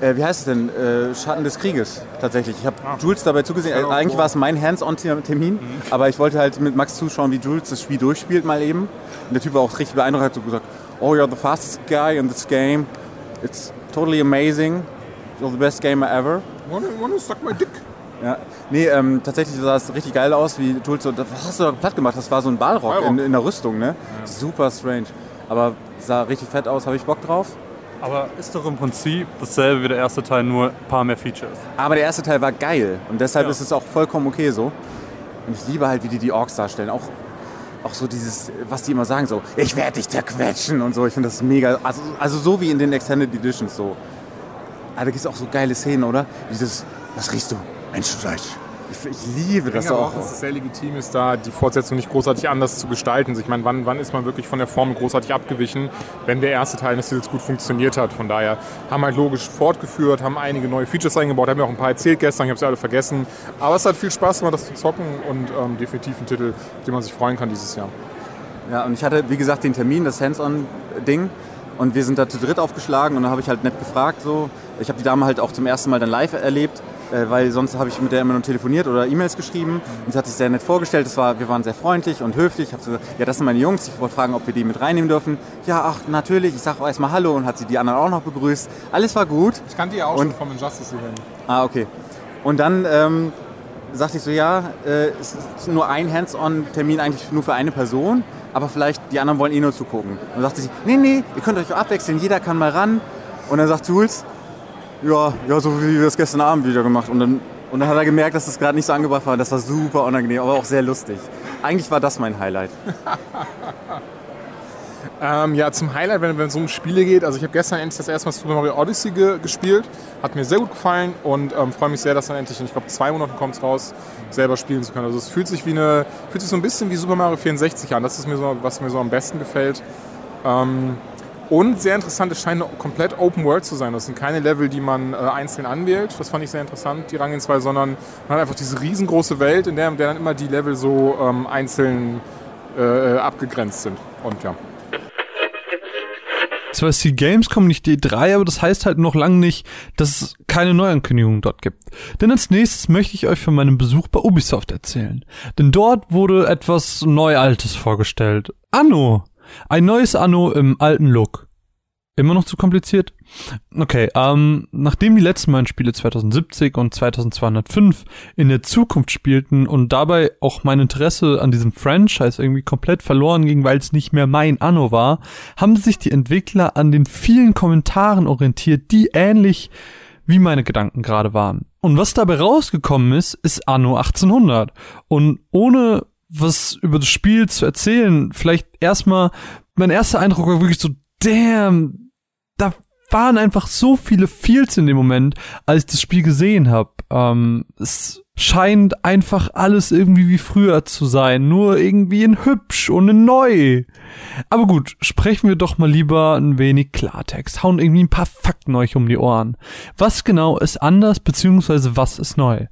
äh, wie heißt es denn? Äh, Schatten des Krieges, tatsächlich. Ich habe Ah. Jules dabei zugesehen. Ja, eigentlich oh. war es mein Hands-on-Termin, Mhm. aber ich wollte halt mit Max zuschauen, wie Jules das Spiel durchspielt mal eben. Und der Typ war auch richtig beeindruckt, hat so gesagt, oh, you're the fastest guy in this game. It's totally amazing. You're the best gamer ever. Wanna, wanna suck my dick? Ja, nee, ähm, tatsächlich sah es richtig geil aus, wie Jules so, was hast du da platt gemacht? Das war so ein Ballrock, Ballrock. In, in der Rüstung, ne? Super strange. Aber sah richtig fett aus, habe ich Bock drauf. Aber ist doch im Prinzip dasselbe wie der erste Teil, nur ein paar mehr Features. Aber der erste Teil war geil und deshalb Ja. ist es auch vollkommen okay so. Und ich liebe halt, wie die die Orks darstellen. Auch, auch so dieses, was die immer sagen, so, ich werde dich zerquetschen und so. Ich finde das mega. Also, also so wie in den Extended Editions so. Aber da gibt es auch so geile Szenen, oder? Dieses, was riechst du? Menschenfleisch. Ich, ich liebe Ich das denke aber auch. auch, dass es sehr legitim ist, da die Fortsetzung nicht großartig anders zu gestalten. Also Ich meine, wann, wann ist man wirklich von der Formel großartig abgewichen, wenn der erste Teil des Titels gut funktioniert hat? Von daher haben halt logisch fortgeführt, haben einige neue Features eingebaut, haben ja auch ein paar erzählt gestern, ich habe sie alle vergessen. Aber es hat viel Spaß gemacht, das zu zocken und ähm, definitiv ein Titel, auf den man sich freuen kann dieses Jahr. Ja, und ich hatte, wie gesagt, den Termin, das Hands-on-Ding. Und wir sind da zu dritt aufgeschlagen und dann habe ich halt nett gefragt. So. Ich habe die Dame halt auch zum ersten Mal dann live erlebt, weil sonst habe ich mit der immer nur telefoniert oder E-Mails geschrieben. Und sie hat sich sehr nett vorgestellt. Das war, wir waren sehr freundlich und höflich. Ich habe so gesagt, ja, das sind meine Jungs. Ich wollte fragen, ob wir die mit reinnehmen dürfen. Ja, ach, natürlich. Ich sage erstmal Hallo und hat sie die anderen auch noch begrüßt. Alles war gut. Ich kannte ja auch Und- schon vom Injustice Event. Ah, okay. Und dann ähm, sagte ich so, ja, äh, es ist nur ein Hands-on-Termin eigentlich nur für eine Person, aber vielleicht die anderen wollen eh nur zugucken. Und dann sagte sie, nee, nee, ihr könnt euch abwechseln, jeder kann mal ran. Und dann sagt Jules, ja, ja, so wie wir das gestern Abend wieder gemacht. Und dann, und dann hat er gemerkt, dass das gerade nicht so angebracht war. Das war super unangenehm, aber auch sehr lustig. Eigentlich war das mein Highlight. Ähm, ja, zum Highlight, wenn wenn es um Spiele geht. Also ich habe gestern endlich das erste Mal Super Mario Odyssey ge gespielt. Hat mir sehr gut gefallen und ähm, freue mich sehr, dass dann endlich, in, ich glaube zwei Monaten kommt es raus, selber spielen zu können. Also es fühlt sich wie eine, fühlt sich so ein bisschen wie Super Mario 64 an. Das ist mir so, was mir so am besten gefällt. Ähm, und sehr interessant, es scheint komplett Open World zu sein. Das sind keine Level, die man äh, einzeln anwählt. Das fand ich sehr interessant, die Rangehensweise, sondern man hat einfach diese riesengroße Welt, in der, in der dann immer die Level so ähm, einzeln äh, abgegrenzt sind. Und ja. Zwar ist die Gamescom nicht die E3, aber das heißt halt noch lange nicht, dass es keine Neuankündigungen dort gibt. Denn als nächstes möchte ich euch von meinem Besuch bei Ubisoft erzählen. Denn dort wurde etwas Neualtes vorgestellt. Anno. Ein neues Anno im alten Look. Immer noch zu kompliziert? Okay, ähm, nachdem die letzten beiden Spiele 2070 und 2205 in der Zukunft spielten und dabei auch mein Interesse an diesem Franchise irgendwie komplett verloren ging, weil es nicht mehr mein Anno war, haben sich die Entwickler an den vielen Kommentaren orientiert, die ähnlich wie meine Gedanken gerade waren. Und was dabei rausgekommen ist, ist Anno 1800. Und ohne was über das Spiel zu erzählen, vielleicht erstmal, mein erster Eindruck war wirklich so, damn, da waren einfach so viele Feels in dem Moment, als ich das Spiel gesehen habe. Ähm, es scheint einfach alles irgendwie wie früher zu sein, nur irgendwie in hübsch und in neu. Aber gut, sprechen wir doch mal lieber ein wenig Klartext, hauen irgendwie ein paar Fakten euch um die Ohren. Was genau ist anders, beziehungsweise was ist neu?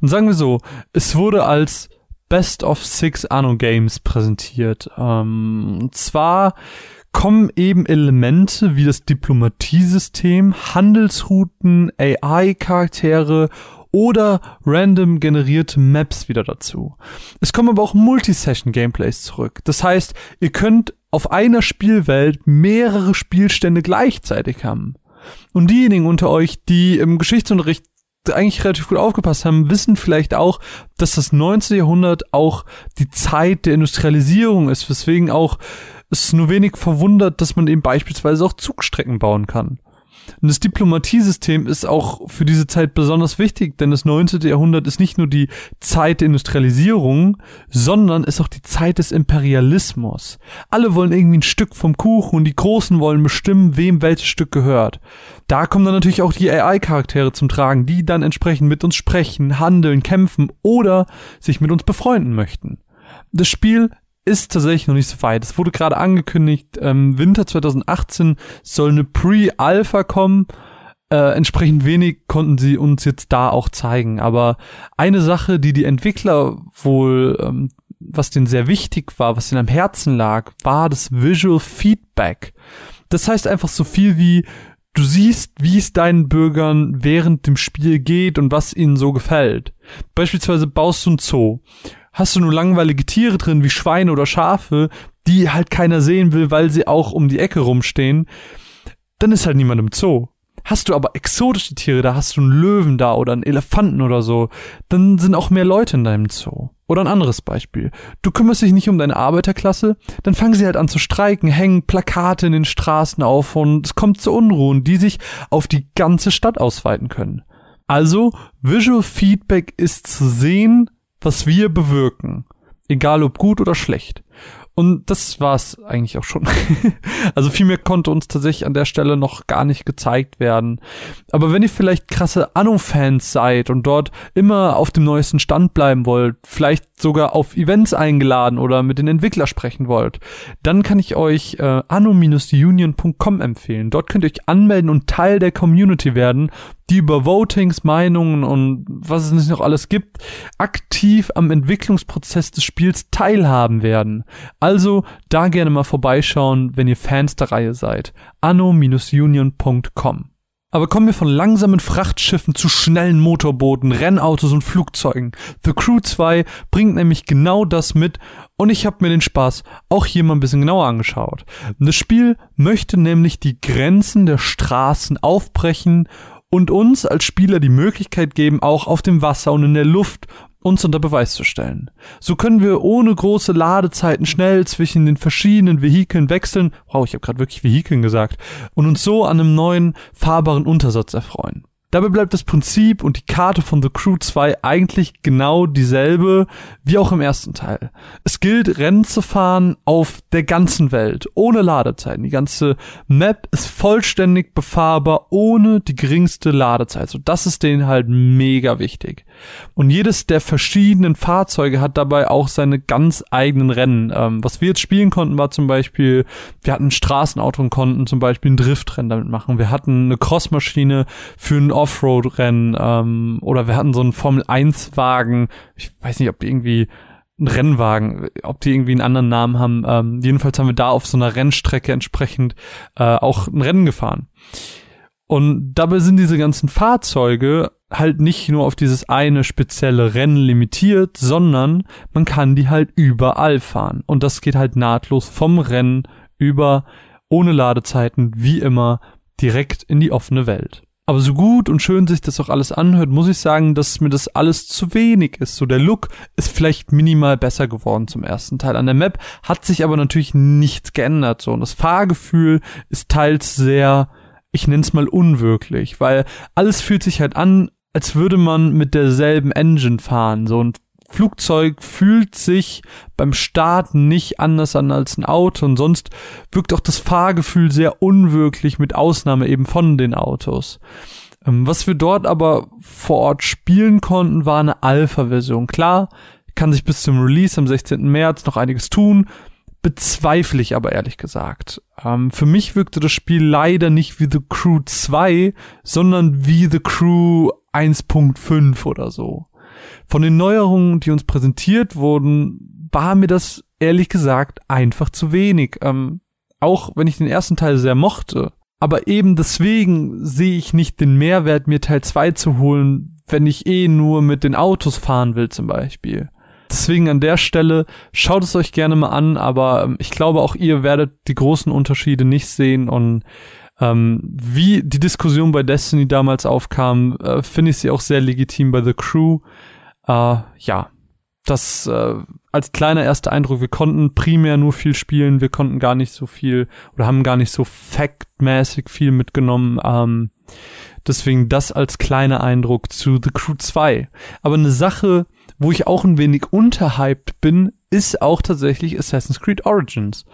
Und sagen wir so, es wurde als Best of Six Anno Games präsentiert. Ähm, zwar kommen eben Elemente wie das Diplomatiesystem, Handelsrouten, AI-Charaktere oder random generierte Maps wieder dazu. Es kommen aber auch Multisession-Gameplays zurück. Das heißt, ihr könnt auf einer Spielwelt mehrere Spielstände gleichzeitig haben. Und diejenigen unter euch, die im Geschichtsunterricht eigentlich relativ gut aufgepasst haben, wissen vielleicht auch, dass das 19. Jahrhundert auch die Zeit der Industrialisierung ist, weswegen auch es nur wenig verwundert, dass man eben beispielsweise auch Zugstrecken bauen kann. Und das Diplomatiesystem ist auch für diese Zeit besonders wichtig, denn das 19. Jahrhundert ist nicht nur die Zeit der Industrialisierung, sondern ist auch die Zeit des Imperialismus. Alle wollen irgendwie ein Stück vom Kuchen und die Großen wollen bestimmen, wem welches Stück gehört. Da kommen dann natürlich auch die AI-Charaktere zum Tragen, die dann entsprechend mit uns sprechen, handeln, kämpfen oder sich mit uns befreunden möchten. Das Spiel ist tatsächlich noch nicht so weit. Es wurde gerade angekündigt, ähm, Winter 2018 soll eine Pre-Alpha kommen. Äh, entsprechend wenig konnten sie uns jetzt da auch zeigen. Aber eine Sache, die die Entwickler wohl, ähm, was denen sehr wichtig war, was ihnen am Herzen lag, war das Visual Feedback. Das heißt einfach so viel wie, du siehst, wie es deinen Bürgern während dem Spiel geht und was ihnen so gefällt. Beispielsweise baust du ein Zoo hast du nur langweilige Tiere drin, wie Schweine oder Schafe, die halt keiner sehen will, weil sie auch um die Ecke rumstehen, dann ist halt niemand im Zoo. Hast du aber exotische Tiere, da hast du einen Löwen da oder einen Elefanten oder so, dann sind auch mehr Leute in deinem Zoo. Oder ein anderes Beispiel. Du kümmerst dich nicht um deine Arbeiterklasse, dann fangen sie halt an zu streiken, hängen Plakate in den Straßen auf und es kommt zu Unruhen, die sich auf die ganze Stadt ausweiten können. Also, Visual Feedback ist zu sehen, was wir bewirken. Egal ob gut oder schlecht. Und das war's eigentlich auch schon. also viel mehr konnte uns tatsächlich an der Stelle noch gar nicht gezeigt werden. Aber wenn ihr vielleicht krasse Anno-Fans seid und dort immer auf dem neuesten Stand bleiben wollt, vielleicht sogar auf Events eingeladen oder mit den Entwicklern sprechen wollt, dann kann ich euch äh, anno-union.com empfehlen. Dort könnt ihr euch anmelden und Teil der Community werden die über Votings, Meinungen und was es nicht noch alles gibt, aktiv am Entwicklungsprozess des Spiels teilhaben werden. Da gerne mal vorbeischauen, wenn ihr Fans der Reihe seid. anno-union.com. Aber kommen wir von langsamen Frachtschiffen zu schnellen Motorbooten, Rennautos und Flugzeugen. The Crew 2 bringt nämlich genau das mit und ich habe mir den Spaß auch hier mal ein bisschen genauer angeschaut. Das Spiel möchte nämlich die Grenzen der Straßen aufbrechen und uns als Spieler die Möglichkeit geben, auch auf dem Wasser und in der Luft uns unter Beweis zu stellen. So können wir ohne große Ladezeiten schnell zwischen den verschiedenen Vehikeln wechseln. Wow, ich habe gerade wirklich Vehikeln gesagt. Und uns so an einem neuen fahrbaren Untersatz erfreuen. Dabei bleibt das Prinzip und die Karte von The Crew 2 eigentlich genau dieselbe wie auch im ersten Teil. Es gilt, Rennen zu fahren auf der ganzen Welt, ohne Ladezeiten. Die ganze Map ist vollständig befahrbar, ohne die geringste Ladezeit. So, das ist denen halt mega wichtig. Und jedes der verschiedenen Fahrzeuge hat dabei auch seine ganz eigenen Rennen. Ähm, was wir jetzt spielen konnten, war zum Beispiel, wir hatten ein Straßenauto und konnten zum Beispiel ein Driftrennen damit machen. Wir hatten eine Crossmaschine für ein Offroad-Rennen ähm, oder wir hatten so einen Formel-1-Wagen. Ich weiß nicht, ob die irgendwie ein Rennwagen, ob die irgendwie einen anderen Namen haben. Ähm, jedenfalls haben wir da auf so einer Rennstrecke entsprechend äh, auch ein Rennen gefahren. Und dabei sind diese ganzen Fahrzeuge halt nicht nur auf dieses eine spezielle Rennen limitiert, sondern man kann die halt überall fahren. Und das geht halt nahtlos vom Rennen über ohne Ladezeiten, wie immer, direkt in die offene Welt. Aber so gut und schön sich das auch alles anhört, muss ich sagen, dass mir das alles zu wenig ist. So der Look ist vielleicht minimal besser geworden zum ersten Teil. An der Map hat sich aber natürlich nichts geändert. So und das Fahrgefühl ist teils sehr, ich nenn's mal unwirklich, weil alles fühlt sich halt an, als würde man mit derselben Engine fahren. So und Flugzeug fühlt sich beim Starten nicht anders an als ein Auto und sonst wirkt auch das Fahrgefühl sehr unwirklich mit Ausnahme eben von den Autos. Ähm, was wir dort aber vor Ort spielen konnten, war eine Alpha-Version. Klar, kann sich bis zum Release am 16. März noch einiges tun, bezweifle ich aber ehrlich gesagt. Ähm, für mich wirkte das Spiel leider nicht wie The Crew 2, sondern wie The Crew 1.5 oder so. Von den Neuerungen, die uns präsentiert wurden, war mir das ehrlich gesagt einfach zu wenig. Ähm, auch wenn ich den ersten Teil sehr mochte. Aber eben deswegen sehe ich nicht den Mehrwert, mir Teil 2 zu holen, wenn ich eh nur mit den Autos fahren will zum Beispiel. Deswegen an der Stelle schaut es euch gerne mal an, aber ähm, ich glaube auch ihr werdet die großen Unterschiede nicht sehen und ähm, wie die Diskussion bei Destiny damals aufkam, äh, finde ich sie auch sehr legitim bei The Crew. Äh, ja, das äh, als kleiner erster Eindruck, wir konnten primär nur viel spielen, wir konnten gar nicht so viel oder haben gar nicht so factmäßig viel mitgenommen. Ähm, deswegen das als kleiner Eindruck zu The Crew 2. Aber eine Sache, wo ich auch ein wenig unterhyped bin, ist auch tatsächlich Assassin's Creed Origins.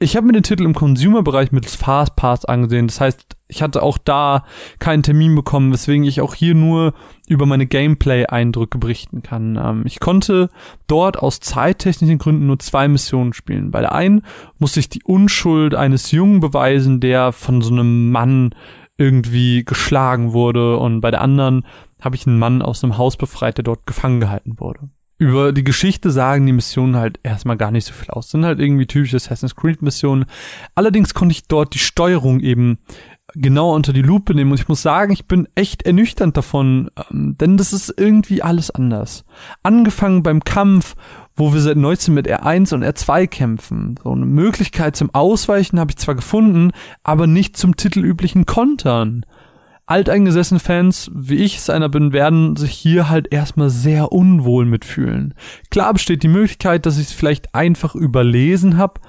Ich habe mir den Titel im Consumer-Bereich mittels Fastpass angesehen. Das heißt, ich hatte auch da keinen Termin bekommen, weswegen ich auch hier nur über meine Gameplay-Eindrücke berichten kann. Ähm, ich konnte dort aus zeittechnischen Gründen nur zwei Missionen spielen. Bei der einen musste ich die Unschuld eines Jungen beweisen, der von so einem Mann irgendwie geschlagen wurde und bei der anderen habe ich einen Mann aus einem Haus befreit, der dort gefangen gehalten wurde über die Geschichte sagen die Missionen halt erstmal gar nicht so viel aus. Sind halt irgendwie typische Assassin's Creed Missionen. Allerdings konnte ich dort die Steuerung eben genau unter die Lupe nehmen und ich muss sagen, ich bin echt ernüchternd davon, ähm, denn das ist irgendwie alles anders. Angefangen beim Kampf, wo wir seit 19 mit R1 und R2 kämpfen. So eine Möglichkeit zum Ausweichen habe ich zwar gefunden, aber nicht zum titelüblichen Kontern alteingesessene Fans, wie ich es einer bin, werden sich hier halt erstmal sehr unwohl mitfühlen. Klar besteht die Möglichkeit, dass ich es vielleicht einfach überlesen habe,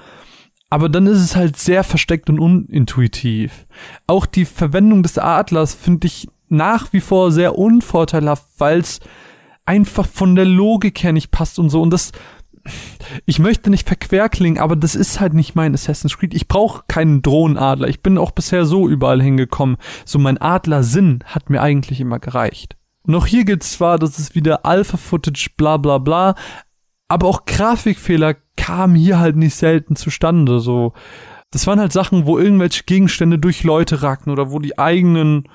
aber dann ist es halt sehr versteckt und unintuitiv. Auch die Verwendung des Adlers finde ich nach wie vor sehr unvorteilhaft, weil es einfach von der Logik her nicht passt und so. Und das ich möchte nicht verquer klingen, aber das ist halt nicht mein Assassin's Creed. Ich brauche keinen Drohnenadler. Ich bin auch bisher so überall hingekommen. So mein Adlersinn hat mir eigentlich immer gereicht. Und auch hier gilt zwar, dass es wieder Alpha-Footage, bla bla bla, aber auch Grafikfehler kamen hier halt nicht selten zustande. So, das waren halt Sachen, wo irgendwelche Gegenstände durch Leute ragten oder wo die eigenen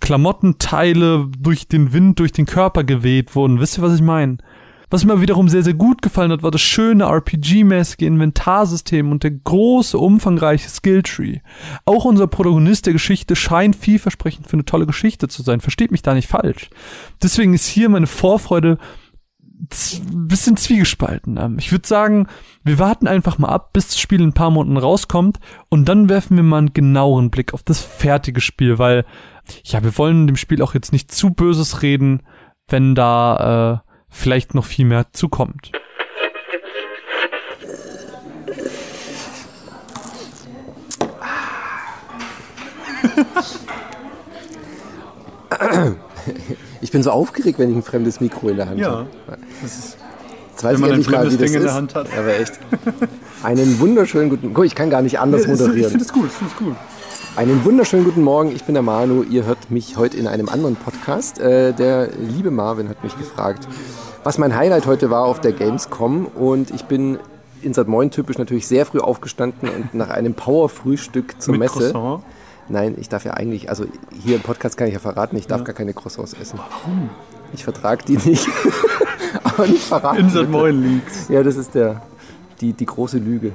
Klamottenteile durch den Wind, durch den Körper geweht wurden. Wisst ihr, was ich meine? Was mir wiederum sehr, sehr gut gefallen hat, war das schöne RPG-mäßige Inventarsystem und der große, umfangreiche Skilltree. Auch unser Protagonist der Geschichte scheint vielversprechend für eine tolle Geschichte zu sein. Versteht mich da nicht falsch. Deswegen ist hier meine Vorfreude ein bisschen zwiegespalten. Ähm, ich würde sagen, wir warten einfach mal ab, bis das Spiel in ein paar Monaten rauskommt und dann werfen wir mal einen genaueren Blick auf das fertige Spiel, weil ja, wir wollen dem Spiel auch jetzt nicht zu Böses reden, wenn da äh, vielleicht noch viel mehr zukommt. Ich bin so aufgeregt, wenn ich ein fremdes Mikro in der Hand Ja. habe. Das ist, Jetzt weiß wenn man ich ein mal, fremdes das Ding in der ist. Hand hat. Aber echt. Einen wunderschönen guten Guck, ich kann gar nicht anders ich moderieren. finde es gut, ich finde es gut. Einen wunderschönen guten Morgen, ich bin der Manu. Ihr hört mich heute in einem anderen Podcast. Äh, der liebe Marvin hat mich gefragt, was mein Highlight heute war auf der Gamescom. Und ich bin in St. Moin typisch natürlich sehr früh aufgestanden und nach einem Power-Frühstück zur Mit Messe. Croissant. Nein, ich darf ja eigentlich, also hier im Podcast kann ich ja verraten, ich darf gar keine Croissants essen. Warum? Ich vertrage die nicht. Aber nicht verraten. In St. Moin liegt's. Ja, das ist der, die, die große Lüge.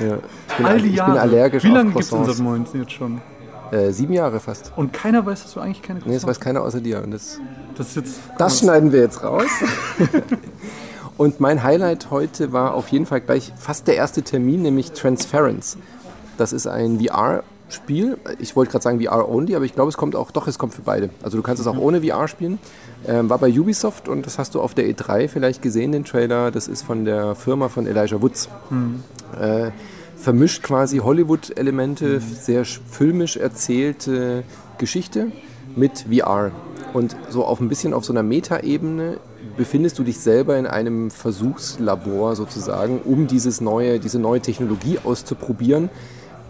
Ja. Ich, bin, All die ich Jahre. bin allergisch Wie lange gibt's in Croissants. St. Moin jetzt schon? Äh, sieben Jahre fast. Und keiner weiß, dass du eigentlich keine Nee, das Croissants weiß keiner außer dir. Und das, Das jetzt. das schneiden wir jetzt raus. Und mein Highlight heute war auf jeden Fall gleich fast der erste Termin, nämlich Transference. Das ist ein VR-Spiel. Ich wollte gerade sagen VR-only, aber ich glaube, es kommt auch, doch, es kommt für beide. Also du kannst es auch ohne VR spielen. Ähm, war bei Ubisoft und das hast du auf der E3 vielleicht gesehen, den Trailer. Das ist von der Firma von Elijah Woods. Äh, vermischt quasi Hollywood-Elemente, sehr sch- filmisch erzählte Geschichte mit VR. Und so auf ein bisschen auf so einer Metaebene befindest du dich selber in einem Versuchslabor sozusagen, um dieses neue, diese neue Technologie auszuprobieren,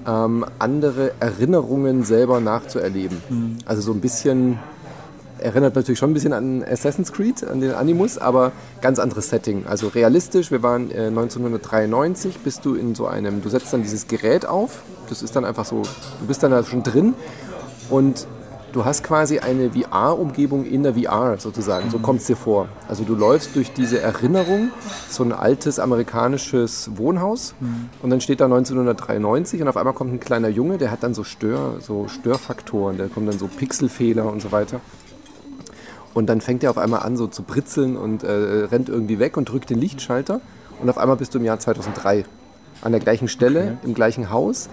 ähm, andere Erinnerungen selber nachzuerleben. Also so ein bisschen erinnert natürlich schon ein bisschen an Assassin's Creed, an den Animus, aber ganz anderes Setting. Also realistisch, wir waren äh, 1993, bist du in so einem, du setzt dann dieses Gerät auf, das ist dann einfach so, du bist dann da schon drin und du hast quasi eine VR-Umgebung in der VR sozusagen, so kommt es dir vor. Also du läufst durch diese Erinnerung, so ein altes amerikanisches Wohnhaus und dann steht da 1993 und auf einmal kommt ein kleiner Junge, der hat dann so Stör, so Störfaktoren, der kommt dann so Pixelfehler und so weiter. Und dann fängt er auf einmal an, so zu britzeln und äh, rennt irgendwie weg und drückt den Lichtschalter. Und auf einmal bist du im Jahr 2003 an der gleichen Stelle, im gleichen Haus.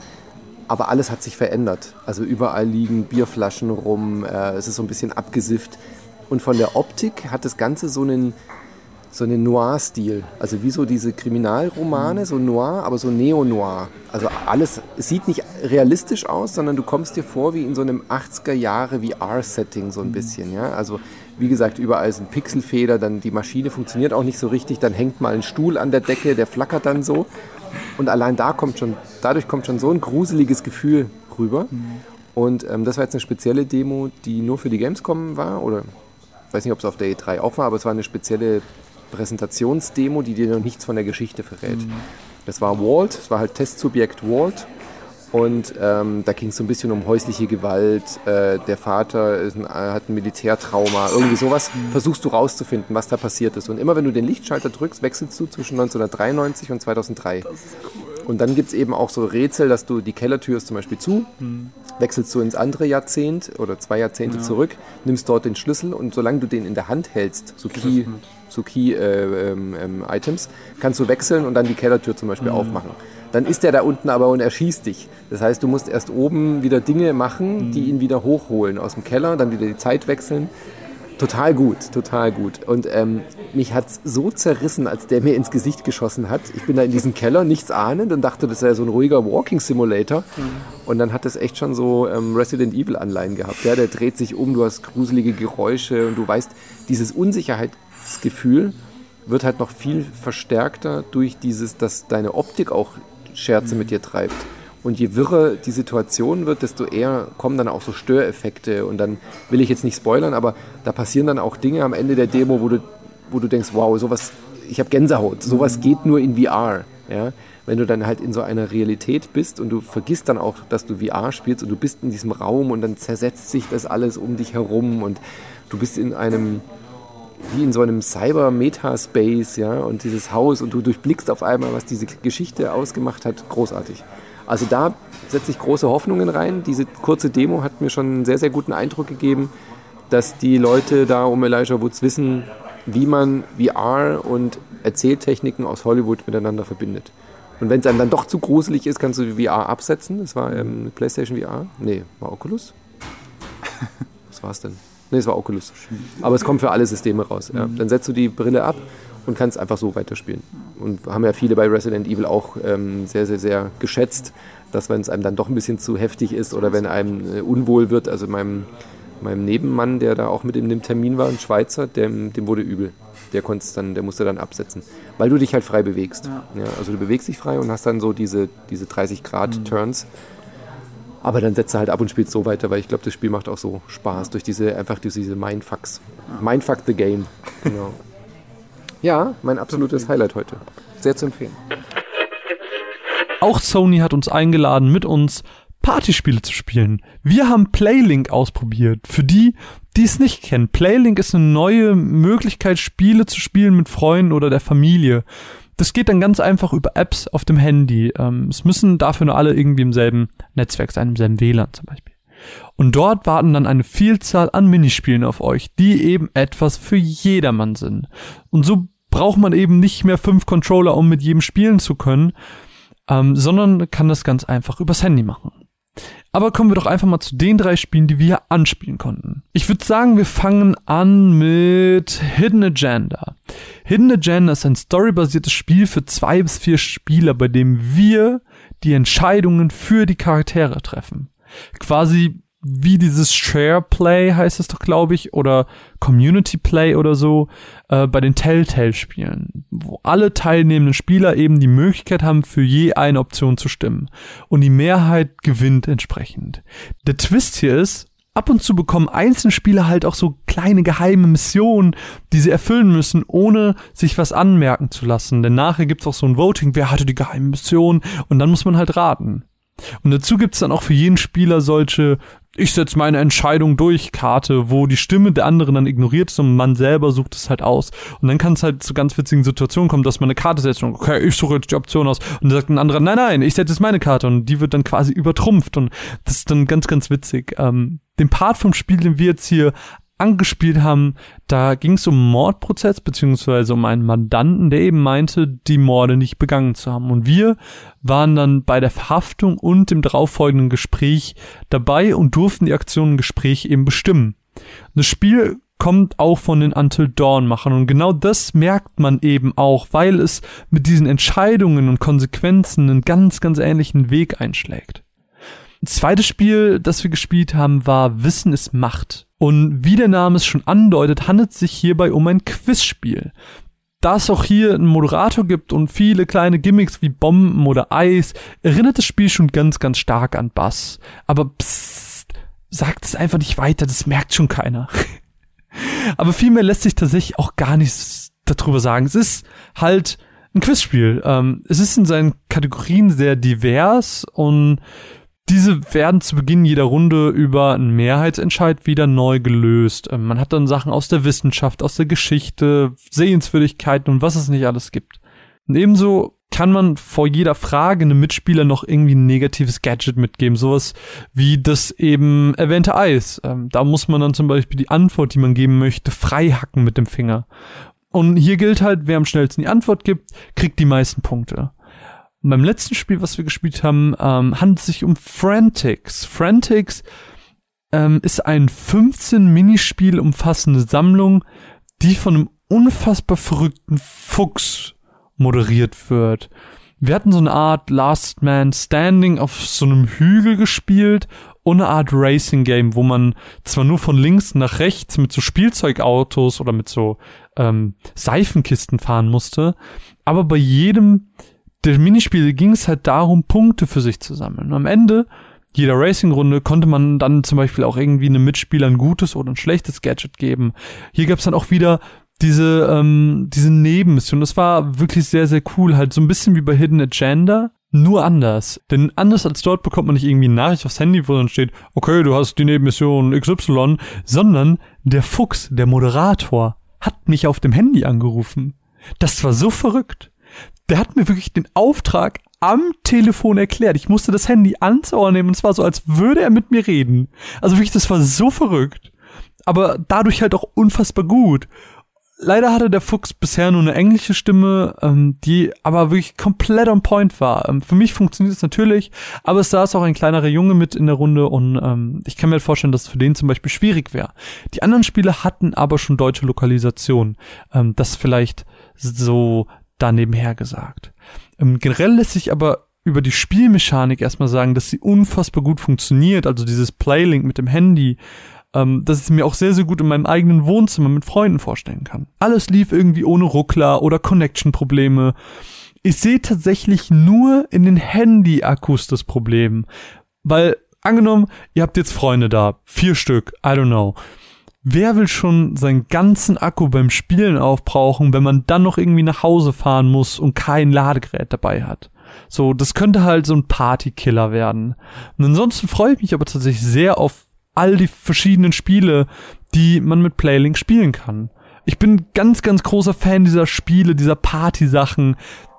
Aber alles hat sich verändert. Also überall liegen Bierflaschen rum, äh, es ist so ein bisschen abgesifft. Und von der Optik hat das Ganze so einen, so einen Noir-Stil. Also wie so diese Kriminalromane, so Noir, aber so Neo-Noir. Also alles, es sieht nicht realistisch aus, sondern du kommst dir vor wie in so einem 80er Jahre VR-Setting so ein bisschen. Ja? Also wie gesagt, überall sind Pixelfeder, dann die Maschine funktioniert auch nicht so richtig, dann hängt mal ein Stuhl an der Decke, der flackert dann so. Und allein da kommt schon, dadurch kommt schon so ein gruseliges Gefühl rüber. Und ähm, das war jetzt eine spezielle Demo, die nur für die Gamescom war, oder ich weiß nicht, ob es auf der E3 auch war, aber es war eine spezielle Präsentationsdemo, die dir noch nichts von der Geschichte verrät. Das war Walt, es war halt Testsubjekt Walt. Und ähm, da ging es so ein bisschen um häusliche Gewalt. Äh, der Vater ein, äh, hat ein Militärtrauma, irgendwie sowas. Versuchst du rauszufinden, was da passiert ist. Und immer wenn du den Lichtschalter drückst, wechselst du zwischen 1993 und 2003. Und dann gibt es eben auch so Rätsel, dass du die Kellertür ist zum Beispiel zu, wechselst du ins andere Jahrzehnt oder zwei Jahrzehnte zurück, nimmst dort den Schlüssel und solange du den in der Hand hältst, so Key, so Key äh, ähm, ähm, Items, kannst du wechseln und dann die Kellertür zum Beispiel aufmachen. Dann ist der da unten aber und erschießt dich. Das heißt, du musst erst oben wieder Dinge machen, die ihn wieder hochholen aus dem Keller, dann wieder die Zeit wechseln. Total gut, total gut. Und ähm, mich hat es so zerrissen, als der mir ins Gesicht geschossen hat. Ich bin da in diesem Keller, nichts ahnend und dachte, das wäre so ein ruhiger Walking Simulator. Und dann hat es echt schon so ähm, Resident Evil Anleihen gehabt. Ja, der dreht sich um, du hast gruselige Geräusche und du weißt, dieses Unsicherheitsgefühl wird halt noch viel verstärkter durch dieses, dass deine Optik auch Scherze mit dir treibt. Und je wirrer die Situation wird, desto eher kommen dann auch so Störeffekte. Und dann will ich jetzt nicht spoilern, aber da passieren dann auch Dinge am Ende der Demo, wo du, wo du denkst, wow, sowas, ich habe Gänsehaut, sowas geht nur in VR. Ja? Wenn du dann halt in so einer Realität bist und du vergisst dann auch, dass du VR spielst und du bist in diesem Raum und dann zersetzt sich das alles um dich herum und du bist in einem, wie in so einem Cyber-Meta-Space, ja, und dieses Haus und du durchblickst auf einmal, was diese Geschichte ausgemacht hat, großartig. Also da setze ich große Hoffnungen rein. Diese kurze Demo hat mir schon einen sehr, sehr guten Eindruck gegeben, dass die Leute da um Elijah Woods wissen, wie man VR und Erzähltechniken aus Hollywood miteinander verbindet. Und wenn es einem dann doch zu gruselig ist, kannst du die VR absetzen. Das war ähm, PlayStation VR. Nee, war Oculus? Was war es denn? Nee, es war Oculus. Aber es kommt für alle Systeme raus. Ja. Dann setzt du die Brille ab und kannst einfach so weiterspielen. Und haben ja viele bei Resident Evil auch ähm, sehr, sehr, sehr geschätzt, dass wenn es einem dann doch ein bisschen zu heftig ist oder wenn einem äh, unwohl wird, also meinem, meinem Nebenmann, der da auch mit in dem Termin war, ein Schweizer, dem, dem wurde übel. Der, dann, der musste dann absetzen. Weil du dich halt frei bewegst. Ja. also du bewegst dich frei und hast dann so diese, diese 30 Grad Turns. Aber dann setzt du halt ab und spielst so weiter, weil ich glaube, das Spiel macht auch so Spaß durch diese, einfach durch diese Mindfucks. Mindfuck the Game. Genau. Ja, mein absolutes Highlight heute. Sehr zu empfehlen. Auch Sony hat uns eingeladen, mit uns Partyspiele zu spielen. Wir haben Playlink ausprobiert. Für die, die es nicht kennen, Playlink ist eine neue Möglichkeit, Spiele zu spielen mit Freunden oder der Familie. Das geht dann ganz einfach über Apps auf dem Handy. Ähm, es müssen dafür nur alle irgendwie im selben Netzwerk sein, im selben WLAN zum Beispiel. Und dort warten dann eine Vielzahl an Minispielen auf euch, die eben etwas für jedermann sind. Und so braucht man eben nicht mehr fünf Controller, um mit jedem spielen zu können. ähm, sondern kann das ganz einfach übers Handy machen. Aber kommen wir doch einfach mal zu den drei Spielen, die wir anspielen konnten. Ich würde sagen, wir fangen an mit Hidden Agenda. Hidden Agenda ist ein storybasiertes Spiel für zwei bis vier Spieler, bei dem wir die Entscheidungen für die Charaktere treffen. Quasi wie dieses Share Play heißt es doch, glaube ich, oder Community Play oder so, äh, bei den Telltale-Spielen, wo alle teilnehmenden Spieler eben die Möglichkeit haben, für je eine Option zu stimmen. Und die Mehrheit gewinnt entsprechend. Der Twist hier ist, ab und zu bekommen einzelne Spieler halt auch so kleine geheime Missionen, die sie erfüllen müssen, ohne sich was anmerken zu lassen. Denn nachher gibt's auch so ein Voting, wer hatte die geheime Mission, und dann muss man halt raten. Und dazu gibt's dann auch für jeden Spieler solche ich setze meine Entscheidung durch Karte, wo die Stimme der anderen dann ignoriert ist und man selber sucht es halt aus. Und dann kann es halt zu ganz witzigen Situationen kommen, dass man eine Karte setzt und okay, ich suche jetzt die Option aus und dann sagt ein anderer, nein, nein, ich setze jetzt meine Karte und die wird dann quasi übertrumpft und das ist dann ganz, ganz witzig. Ähm, den Part vom Spiel, den wir jetzt hier angespielt haben, da ging es um Mordprozess beziehungsweise um einen Mandanten, der eben meinte, die Morde nicht begangen zu haben. Und wir waren dann bei der Verhaftung und dem darauffolgenden Gespräch dabei und durften die Aktion im Gespräch eben bestimmen. Das Spiel kommt auch von den Until Dawn Machern und genau das merkt man eben auch, weil es mit diesen Entscheidungen und Konsequenzen einen ganz, ganz ähnlichen Weg einschlägt. Ein zweites Spiel, das wir gespielt haben, war Wissen ist Macht. Und wie der Name es schon andeutet, handelt es sich hierbei um ein Quizspiel. Da es auch hier einen Moderator gibt und viele kleine Gimmicks wie Bomben oder Eis, erinnert das Spiel schon ganz, ganz stark an Bass. Aber psst, sagt es einfach nicht weiter, das merkt schon keiner. Aber vielmehr lässt sich tatsächlich auch gar nichts darüber sagen. Es ist halt ein Quizspiel. Ähm, es ist in seinen Kategorien sehr divers und diese werden zu Beginn jeder Runde über einen Mehrheitsentscheid wieder neu gelöst. Ähm, man hat dann Sachen aus der Wissenschaft, aus der Geschichte, Sehenswürdigkeiten und was es nicht alles gibt. Und ebenso kann man vor jeder Frage einem Mitspieler noch irgendwie ein negatives Gadget mitgeben. Sowas wie das eben erwähnte Eis. Ähm, da muss man dann zum Beispiel die Antwort, die man geben möchte, frei hacken mit dem Finger. Und hier gilt halt, wer am schnellsten die Antwort gibt, kriegt die meisten Punkte. Und beim letzten Spiel, was wir gespielt haben, ähm, handelt es sich um Frantics. Frantics ähm, ist ein 15 Minispiel umfassende Sammlung, die von einem unfassbar verrückten Fuchs moderiert wird. Wir hatten so eine Art Last Man Standing auf so einem Hügel gespielt und eine Art Racing Game, wo man zwar nur von links nach rechts mit so Spielzeugautos oder mit so ähm, Seifenkisten fahren musste, aber bei jedem der Minispiele ging es halt darum, Punkte für sich zu sammeln. Am Ende jeder Racing-Runde konnte man dann zum Beispiel auch irgendwie einem Mitspieler ein gutes oder ein schlechtes Gadget geben. Hier gab es dann auch wieder diese, ähm, diese Nebenmission. Das war wirklich sehr, sehr cool. Halt so ein bisschen wie bei Hidden Agenda, nur anders. Denn anders als dort bekommt man nicht irgendwie eine Nachricht aufs Handy, wo dann steht, okay, du hast die Nebenmission XY, sondern der Fuchs, der Moderator, hat mich auf dem Handy angerufen. Das war so verrückt der hat mir wirklich den Auftrag am Telefon erklärt. Ich musste das Handy ans Ohr nehmen und es war so, als würde er mit mir reden. Also wirklich, das war so verrückt. Aber dadurch halt auch unfassbar gut. Leider hatte der Fuchs bisher nur eine englische Stimme, ähm, die aber wirklich komplett on point war. Ähm, für mich funktioniert es natürlich, aber es saß auch ein kleinerer Junge mit in der Runde und ähm, ich kann mir halt vorstellen, dass es für den zum Beispiel schwierig wäre. Die anderen Spiele hatten aber schon deutsche Lokalisation. Ähm, das vielleicht so da nebenher gesagt. Ähm, generell lässt sich aber über die Spielmechanik erstmal sagen, dass sie unfassbar gut funktioniert, also dieses Playlink mit dem Handy, ähm, dass ich mir auch sehr, sehr gut in meinem eigenen Wohnzimmer mit Freunden vorstellen kann. Alles lief irgendwie ohne Ruckler oder Connection-Probleme. Ich sehe tatsächlich nur in den Handy-Akkus das Problem, weil angenommen, ihr habt jetzt Freunde da, vier Stück, I don't know. Wer will schon seinen ganzen Akku beim Spielen aufbrauchen, wenn man dann noch irgendwie nach Hause fahren muss und kein Ladegerät dabei hat? So, das könnte halt so ein Partykiller werden. Und ansonsten freue ich mich aber tatsächlich sehr auf all die verschiedenen Spiele, die man mit Playlink spielen kann. Ich bin ganz, ganz großer Fan dieser Spiele, dieser Party-Sachen.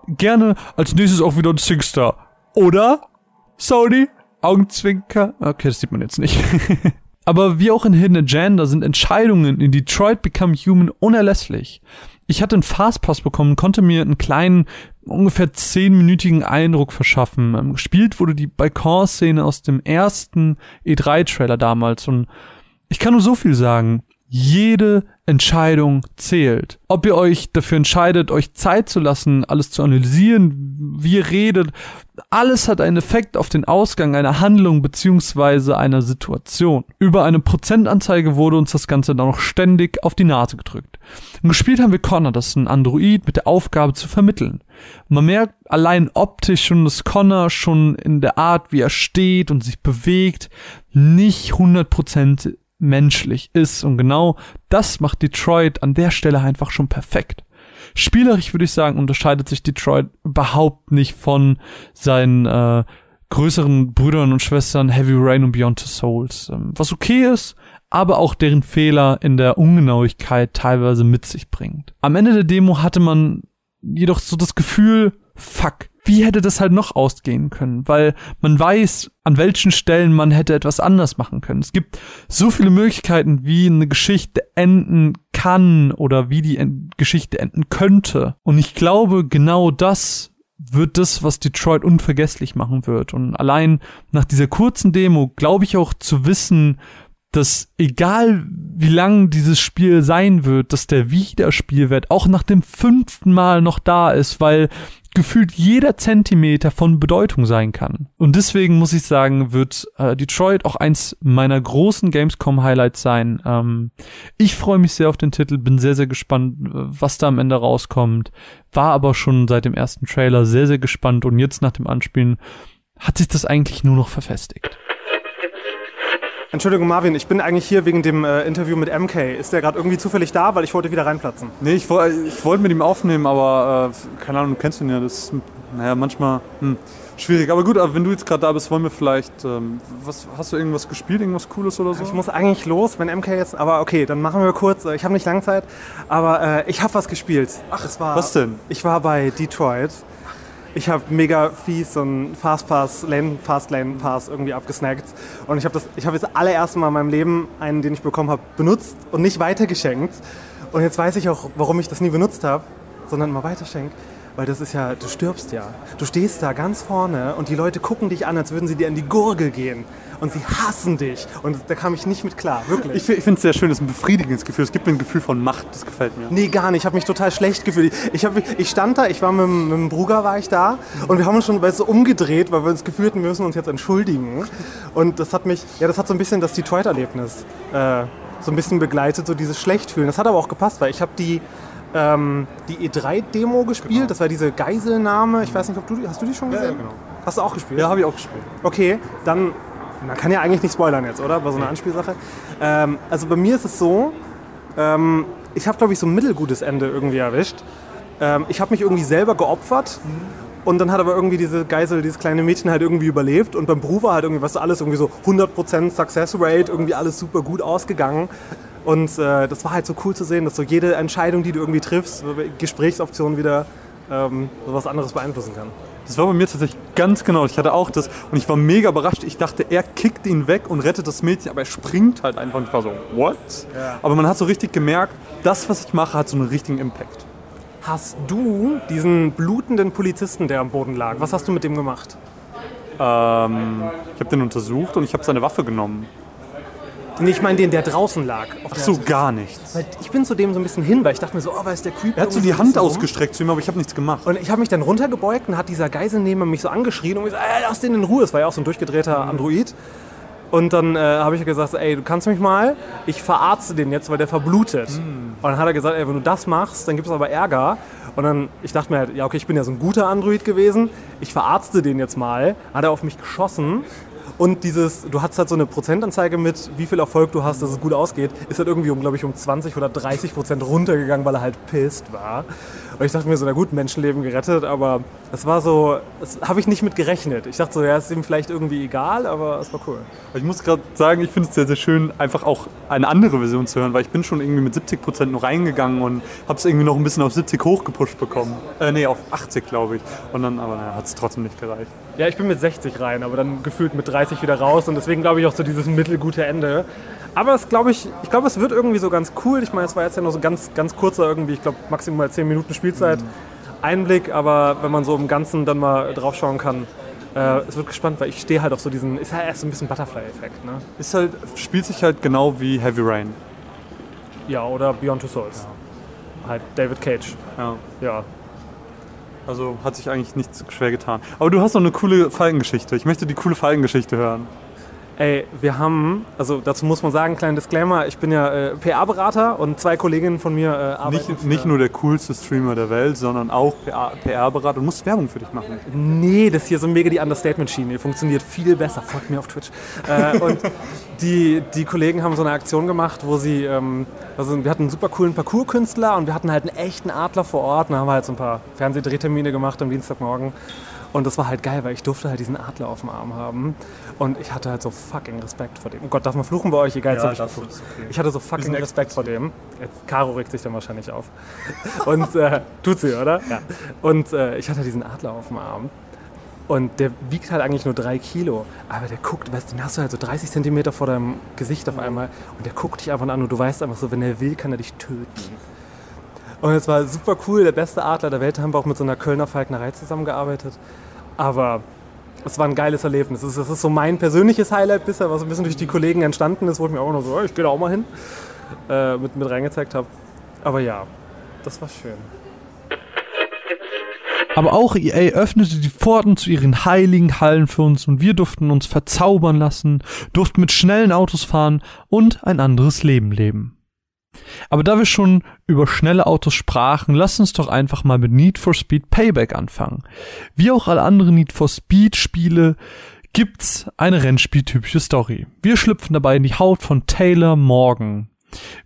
Gerne als nächstes auch wieder ein Singstar. Oder? Sony? Augenzwinker? Okay, das sieht man jetzt nicht. Aber wie auch in Hidden Agenda sind Entscheidungen in Detroit Become Human unerlässlich. Ich hatte einen Fastpass bekommen, konnte mir einen kleinen ungefähr zehnminütigen Eindruck verschaffen. Ähm, gespielt wurde die Balkon-Szene aus dem ersten E3-Trailer damals und ich kann nur so viel sagen. Jede Entscheidung zählt. Ob ihr euch dafür entscheidet, euch Zeit zu lassen, alles zu analysieren, wie ihr redet, alles hat einen Effekt auf den Ausgang einer Handlung beziehungsweise einer Situation. Über eine Prozentanzeige wurde uns das Ganze dann noch ständig auf die Nase gedrückt. Und gespielt haben wir Connor, das ist ein Android mit der Aufgabe zu vermitteln. man merkt allein optisch schon, dass Connor schon in der Art, wie er steht und sich bewegt, nicht 100% menschlich ist. Und genau das macht Detroit an der Stelle einfach schon perfekt. Spielerisch würde ich sagen, unterscheidet sich Detroit überhaupt nicht von seinen äh, größeren Brüdern und Schwestern Heavy Rain und Beyond the Souls. Ähm, was okay ist, aber auch deren Fehler in der Ungenauigkeit teilweise mit sich bringt. Am Ende der Demo hatte man jedoch so das Gefühl, fuck, wie hätte das halt noch ausgehen können? Weil man weiß, an welchen Stellen man hätte etwas anders machen können. Es gibt so viele Möglichkeiten, wie eine Geschichte enden kann oder wie die Geschichte enden könnte. Und ich glaube, genau das wird das, was Detroit unvergesslich machen wird. Und allein nach dieser kurzen Demo glaube ich auch zu wissen, dass egal wie lang dieses Spiel sein wird, dass der Wiederspielwert auch nach dem fünften Mal noch da ist, weil gefühlt jeder Zentimeter von Bedeutung sein kann. Und deswegen muss ich sagen, wird äh, Detroit auch eins meiner großen Gamescom-Highlights sein. Ähm, ich freue mich sehr auf den Titel, bin sehr, sehr gespannt, was da am Ende rauskommt. War aber schon seit dem ersten Trailer sehr, sehr gespannt und jetzt nach dem Anspielen hat sich das eigentlich nur noch verfestigt. Entschuldigung, Marvin, ich bin eigentlich hier wegen dem äh, Interview mit MK. Ist der gerade irgendwie zufällig da? Weil ich wollte wieder reinplatzen. Nee, ich, ich wollte mit ihm aufnehmen, aber äh, keine Ahnung, du kennst ihn ja. Das ist, naja, manchmal hm, schwierig. Aber gut, aber wenn du jetzt gerade da bist, wollen wir vielleicht. Ähm, was, hast du irgendwas gespielt, irgendwas Cooles oder so? Ich muss eigentlich los, wenn MK jetzt. Aber okay, dann machen wir kurz. Ich habe nicht lang Zeit, aber äh, ich habe was gespielt. Ach, es war, was denn? Ich war bei Detroit ich habe mega fies so einen Fastpass, Lane, Fast Lane Pass irgendwie abgesnackt. Und ich habe das, ich habe das allererste Mal in meinem Leben einen, den ich bekommen habe, benutzt und nicht weitergeschenkt. Und jetzt weiß ich auch, warum ich das nie benutzt habe, sondern immer weiterschenkt. Weil das ist ja, du stirbst ja. Du stehst da ganz vorne und die Leute gucken dich an, als würden sie dir an die Gurgel gehen und sie hassen dich. Und da kam ich nicht mit klar, wirklich. Ich, ich finde es sehr schön, das ist ein befriedigendes Gefühl. Es gibt mir ein Gefühl von Macht, das gefällt mir. Nee, gar nicht. Ich habe mich total schlecht gefühlt. Ich, hab, ich stand da, ich war mit, mit dem Bruder war ich da und wir haben uns schon so umgedreht, weil wir uns gefühlt wir müssen uns jetzt entschuldigen. Und das hat mich, ja, das hat so ein bisschen das Detroit-Erlebnis äh, so ein bisschen begleitet, so dieses Schlechtfühlen. Das hat aber auch gepasst, weil ich habe die ähm, die E3-Demo gespielt. Genau. Das war diese Geiselnahme. Ich weiß nicht, ob du hast du die schon gesehen? Ja, genau. Hast du auch gespielt? Ja, habe ich auch gespielt. Okay, dann man kann ja eigentlich nicht spoilern jetzt, oder? Bei so einer Anspielsache. Ähm, also bei mir ist es so, ähm, ich habe, glaube ich, so ein mittelgutes Ende irgendwie erwischt. Ähm, ich habe mich irgendwie selber geopfert. Und dann hat aber irgendwie diese Geisel, dieses kleine Mädchen halt irgendwie überlebt. Und beim Bruder halt irgendwie, was weißt du, alles irgendwie so 100% Success Rate, irgendwie alles super gut ausgegangen. Und äh, das war halt so cool zu sehen, dass so jede Entscheidung, die du irgendwie triffst, Gesprächsoptionen wieder ähm, so was anderes beeinflussen kann. Das war bei mir tatsächlich ganz genau. Ich hatte auch das und ich war mega überrascht. Ich dachte, er kickt ihn weg und rettet das Mädchen, aber er springt halt einfach und ich war so, what? Ja. Aber man hat so richtig gemerkt, das, was ich mache, hat so einen richtigen Impact. Hast du diesen blutenden Polizisten, der am Boden lag, was hast du mit dem gemacht? Ähm, ich habe den untersucht und ich habe seine Waffe genommen. Nee, ich meine den, der draußen lag. Ach so, gar nichts. Weil ich bin zu dem so ein bisschen hin, weil ich dachte mir so, oh, ist der Creep. Er hat so die Hand ausgestreckt zu ihm, aber ich habe nichts gemacht. Und ich habe mich dann runtergebeugt und hat dieser Geiselnehmer mich so angeschrien und gesagt, ey, lass den in Ruhe. Das war ja auch so ein durchgedrehter mhm. Android. Und dann äh, habe ich gesagt, ey, du kannst mich mal, ich verarzte den jetzt, weil der verblutet. Mhm. Und dann hat er gesagt, ey, wenn du das machst, dann gibt es aber Ärger. Und dann, ich dachte mir halt, ja, okay, ich bin ja so ein guter Android gewesen, ich verarzte den jetzt mal. Hat er auf mich geschossen und dieses, du hast halt so eine Prozentanzeige mit, wie viel Erfolg du hast, dass es gut ausgeht, ist halt irgendwie um, glaube ich, um 20 oder 30 Prozent runtergegangen, weil er halt pisst war. Und ich dachte mir so, na gut, Menschenleben gerettet, aber es war so, das habe ich nicht mit gerechnet. Ich dachte so, ja, ist ihm vielleicht irgendwie egal, aber es war cool. Ich muss gerade sagen, ich finde es sehr, sehr schön, einfach auch eine andere Version zu hören, weil ich bin schon irgendwie mit 70 Prozent nur reingegangen und habe es irgendwie noch ein bisschen auf 70 hochgepusht bekommen. Äh, nee, auf 80, glaube ich. Und dann, aber naja, hat es trotzdem nicht gereicht. Ja, ich bin mit 60 rein, aber dann gefühlt mit 30 wieder raus und deswegen glaube ich auch so dieses mittelgute Ende. Aber es glaube ich, ich glaube, es wird irgendwie so ganz cool. Ich meine, es war jetzt ja nur so ganz, ganz kurzer irgendwie, ich glaube maximal 10 Minuten Spielzeit. Mhm. Einblick, aber wenn man so im Ganzen dann mal draufschauen kann, äh, es wird gespannt, weil ich stehe halt auf so diesen, ist ja erst so ein bisschen Butterfly-Effekt, ne? Ist halt, spielt sich halt genau wie Heavy Rain. Ja, oder Beyond Two Souls. Halt David Cage. Ja. Ja. Also hat sich eigentlich nichts schwer getan. Aber du hast noch eine coole Falkengeschichte. Ich möchte die coole Falkengeschichte hören. Ey, wir haben, also dazu muss man sagen, kleinen Disclaimer, ich bin ja äh, PR-Berater und zwei Kolleginnen von mir äh, arbeiten. Nicht, nicht nur der coolste Streamer der Welt, sondern auch PR-Berater. Du musst Werbung für dich machen. Nee, das hier ist so mega die Understatement-Schiene. Die funktioniert viel besser. Folgt mir auf Twitch. Äh, und die, die Kollegen haben so eine Aktion gemacht, wo sie, ähm, also wir hatten einen super coolen Parcours-Künstler und wir hatten halt einen echten Adler vor Ort. Und haben halt so ein paar Fernsehdrehtermine gemacht am Dienstagmorgen. Und das war halt geil, weil ich durfte halt diesen Adler auf dem Arm haben. Und ich hatte halt so fucking Respekt vor dem. Oh Gott, darf man fluchen bei euch? Egal, Ja, ich okay. Ich hatte so fucking Respekt vor dem. Jetzt, Caro regt sich dann wahrscheinlich auf. Und äh, tut sie, oder? Ja. Und äh, ich hatte diesen Adler auf dem Arm. Und der wiegt halt eigentlich nur drei Kilo. Aber der guckt, weißt du, den hast du halt so 30 Zentimeter vor deinem Gesicht auf einmal. Und der guckt dich einfach an und du weißt einfach so, wenn er will, kann er dich töten. Und es war super cool, der beste Adler der Welt. Da haben wir auch mit so einer Kölner Falknerei zusammengearbeitet. Aber es war ein geiles Erlebnis. Das ist, das ist so mein persönliches Highlight bisher, was ein bisschen durch die Kollegen entstanden ist, wo ich mir auch noch so, oh, ich gehe da auch mal hin, äh, mit, mit reingezeigt habe. Aber ja, das war schön. Aber auch EA öffnete die Pforten zu ihren heiligen Hallen für uns und wir durften uns verzaubern lassen, durften mit schnellen Autos fahren und ein anderes Leben leben. Aber da wir schon über schnelle Autos sprachen, lasst uns doch einfach mal mit Need for Speed Payback anfangen. Wie auch alle anderen Need for Speed Spiele gibt's eine Rennspieltypische Story. Wir schlüpfen dabei in die Haut von Taylor Morgan.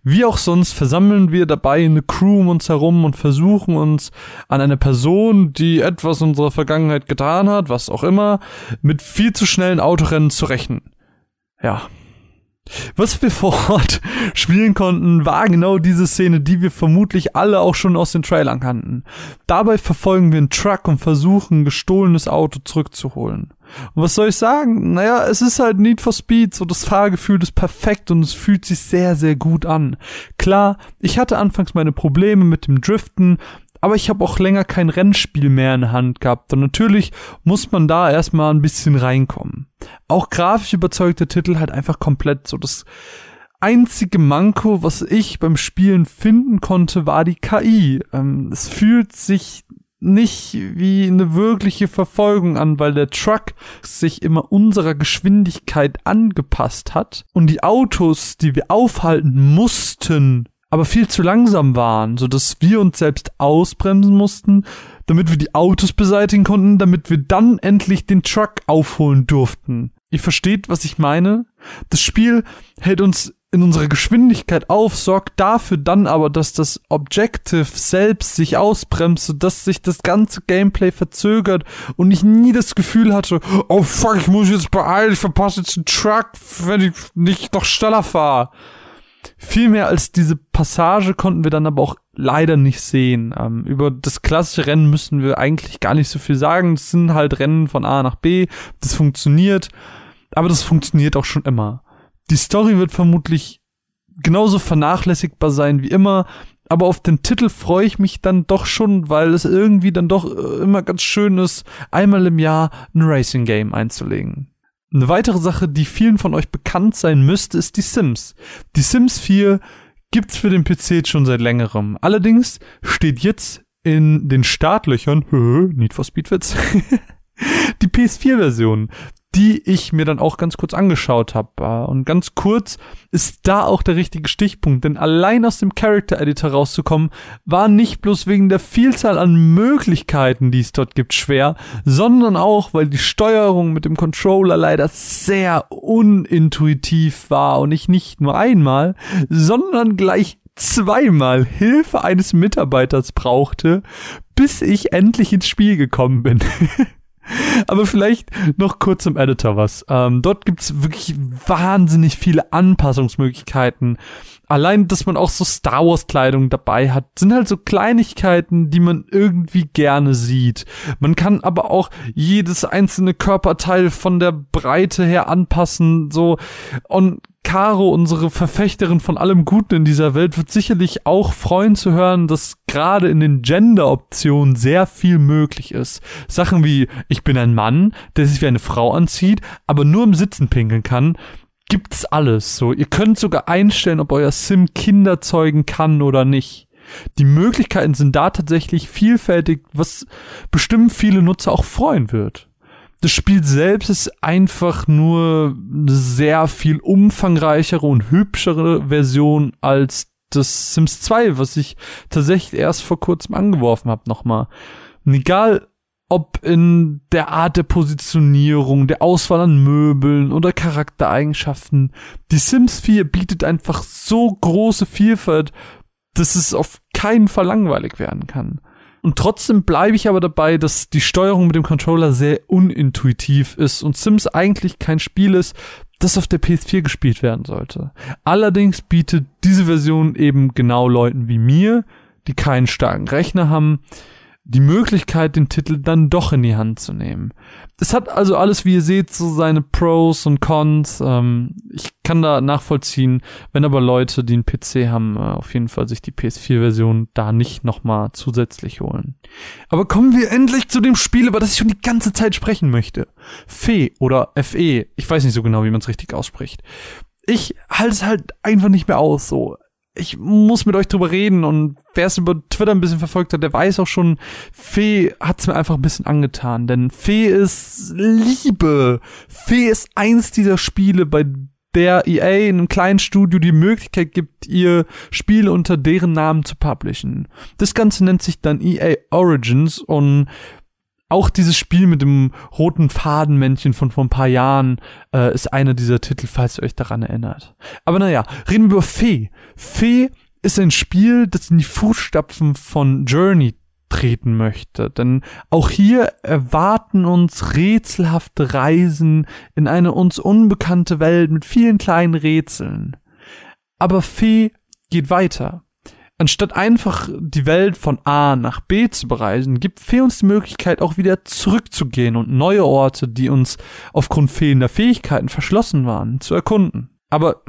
Wie auch sonst versammeln wir dabei eine Crew um uns herum und versuchen uns an eine Person, die etwas in unserer Vergangenheit getan hat, was auch immer, mit viel zu schnellen Autorennen zu rächen. Ja. Was wir vor Ort spielen konnten, war genau diese Szene, die wir vermutlich alle auch schon aus den Trailern kannten. Dabei verfolgen wir einen Truck und versuchen, ein gestohlenes Auto zurückzuholen. Und was soll ich sagen? Naja, es ist halt Need for Speed, so das Fahrgefühl ist perfekt und es fühlt sich sehr, sehr gut an. Klar, ich hatte anfangs meine Probleme mit dem Driften, aber ich habe auch länger kein Rennspiel mehr in der Hand gehabt und natürlich muss man da erstmal ein bisschen reinkommen. Auch grafisch überzeugt der Titel halt einfach komplett so das einzige Manko, was ich beim Spielen finden konnte, war die KI. Ähm, es fühlt sich nicht wie eine wirkliche Verfolgung an, weil der Truck sich immer unserer Geschwindigkeit angepasst hat und die Autos, die wir aufhalten mussten, aber viel zu langsam waren, so dass wir uns selbst ausbremsen mussten, damit wir die Autos beseitigen konnten, damit wir dann endlich den Truck aufholen durften. Ihr versteht, was ich meine? Das Spiel hält uns in unserer Geschwindigkeit auf, sorgt dafür dann aber, dass das Objective selbst sich ausbremst, sodass sich das ganze Gameplay verzögert und ich nie das Gefühl hatte, oh fuck, ich muss jetzt beeilen, ich verpasse jetzt den Truck, wenn ich nicht noch schneller fahre. Viel mehr als diese Passage konnten wir dann aber auch leider nicht sehen. Ähm, über das klassische Rennen müssen wir eigentlich gar nicht so viel sagen. Das sind halt Rennen von A nach B. Das funktioniert. Aber das funktioniert auch schon immer. Die Story wird vermutlich genauso vernachlässigbar sein wie immer. Aber auf den Titel freue ich mich dann doch schon, weil es irgendwie dann doch äh, immer ganz schön ist, einmal im Jahr ein Racing Game einzulegen. Eine weitere Sache, die vielen von euch bekannt sein müsste, ist die Sims. Die Sims 4 gibt's für den PC schon seit längerem. Allerdings steht jetzt in den Startlöchern, Need for Speed Witz, die PS4-Version, die ich mir dann auch ganz kurz angeschaut habe. Und ganz kurz ist da auch der richtige Stichpunkt, denn allein aus dem Character Editor rauszukommen, war nicht bloß wegen der Vielzahl an Möglichkeiten, die es dort gibt, schwer, sondern auch, weil die Steuerung mit dem Controller leider sehr unintuitiv war und ich nicht nur einmal, sondern gleich zweimal Hilfe eines Mitarbeiters brauchte, bis ich endlich ins Spiel gekommen bin. Aber vielleicht noch kurz zum Editor was. Ähm, dort gibt's wirklich wahnsinnig viele Anpassungsmöglichkeiten. Allein, dass man auch so Star Wars Kleidung dabei hat, sind halt so Kleinigkeiten, die man irgendwie gerne sieht. Man kann aber auch jedes einzelne Körperteil von der Breite her anpassen, so. Und Caro, unsere Verfechterin von allem Guten in dieser Welt, wird sicherlich auch freuen zu hören, dass gerade in den Gender-Optionen sehr viel möglich ist. Sachen wie, ich bin ein Mann, der sich wie eine Frau anzieht, aber nur im Sitzen pinkeln kann, gibt's alles. So, ihr könnt sogar einstellen, ob euer Sim Kinder zeugen kann oder nicht. Die Möglichkeiten sind da tatsächlich vielfältig, was bestimmt viele Nutzer auch freuen wird das Spiel selbst ist einfach nur eine sehr viel umfangreichere und hübschere Version als das Sims 2, was ich tatsächlich erst vor kurzem angeworfen habe nochmal. Und egal, ob in der Art der Positionierung, der Auswahl an Möbeln oder Charaktereigenschaften, die Sims 4 bietet einfach so große Vielfalt, dass es auf keinen Fall langweilig werden kann. Und trotzdem bleibe ich aber dabei, dass die Steuerung mit dem Controller sehr unintuitiv ist und Sims eigentlich kein Spiel ist, das auf der PS4 gespielt werden sollte. Allerdings bietet diese Version eben genau Leuten wie mir, die keinen starken Rechner haben, die Möglichkeit, den Titel dann doch in die Hand zu nehmen. Es hat also alles, wie ihr seht, so seine Pros und Cons. Ähm, ich kann da nachvollziehen, wenn aber Leute, die einen PC haben, äh, auf jeden Fall sich die PS4-Version da nicht nochmal zusätzlich holen. Aber kommen wir endlich zu dem Spiel, über das ich schon die ganze Zeit sprechen möchte. Fe oder FE. Ich weiß nicht so genau, wie man es richtig ausspricht. Ich halte es halt einfach nicht mehr aus, so ich muss mit euch drüber reden und wer es über Twitter ein bisschen verfolgt hat, der weiß auch schon, Fee hat's mir einfach ein bisschen angetan, denn Fee ist Liebe. Fee ist eins dieser Spiele, bei der EA in einem kleinen Studio die Möglichkeit gibt, ihr Spiele unter deren Namen zu publishen. Das Ganze nennt sich dann EA Origins und auch dieses Spiel mit dem roten Fadenmännchen von vor ein paar Jahren äh, ist einer dieser Titel, falls ihr euch daran erinnert. Aber naja, reden wir über Fee. Fee ist ein Spiel, das in die Fußstapfen von Journey treten möchte. Denn auch hier erwarten uns rätselhafte Reisen in eine uns unbekannte Welt mit vielen kleinen Rätseln. Aber Fee geht weiter. Anstatt einfach die Welt von A nach B zu bereisen, gibt Fee uns die Möglichkeit, auch wieder zurückzugehen und neue Orte, die uns aufgrund fehlender Fähigkeiten verschlossen waren, zu erkunden. Aber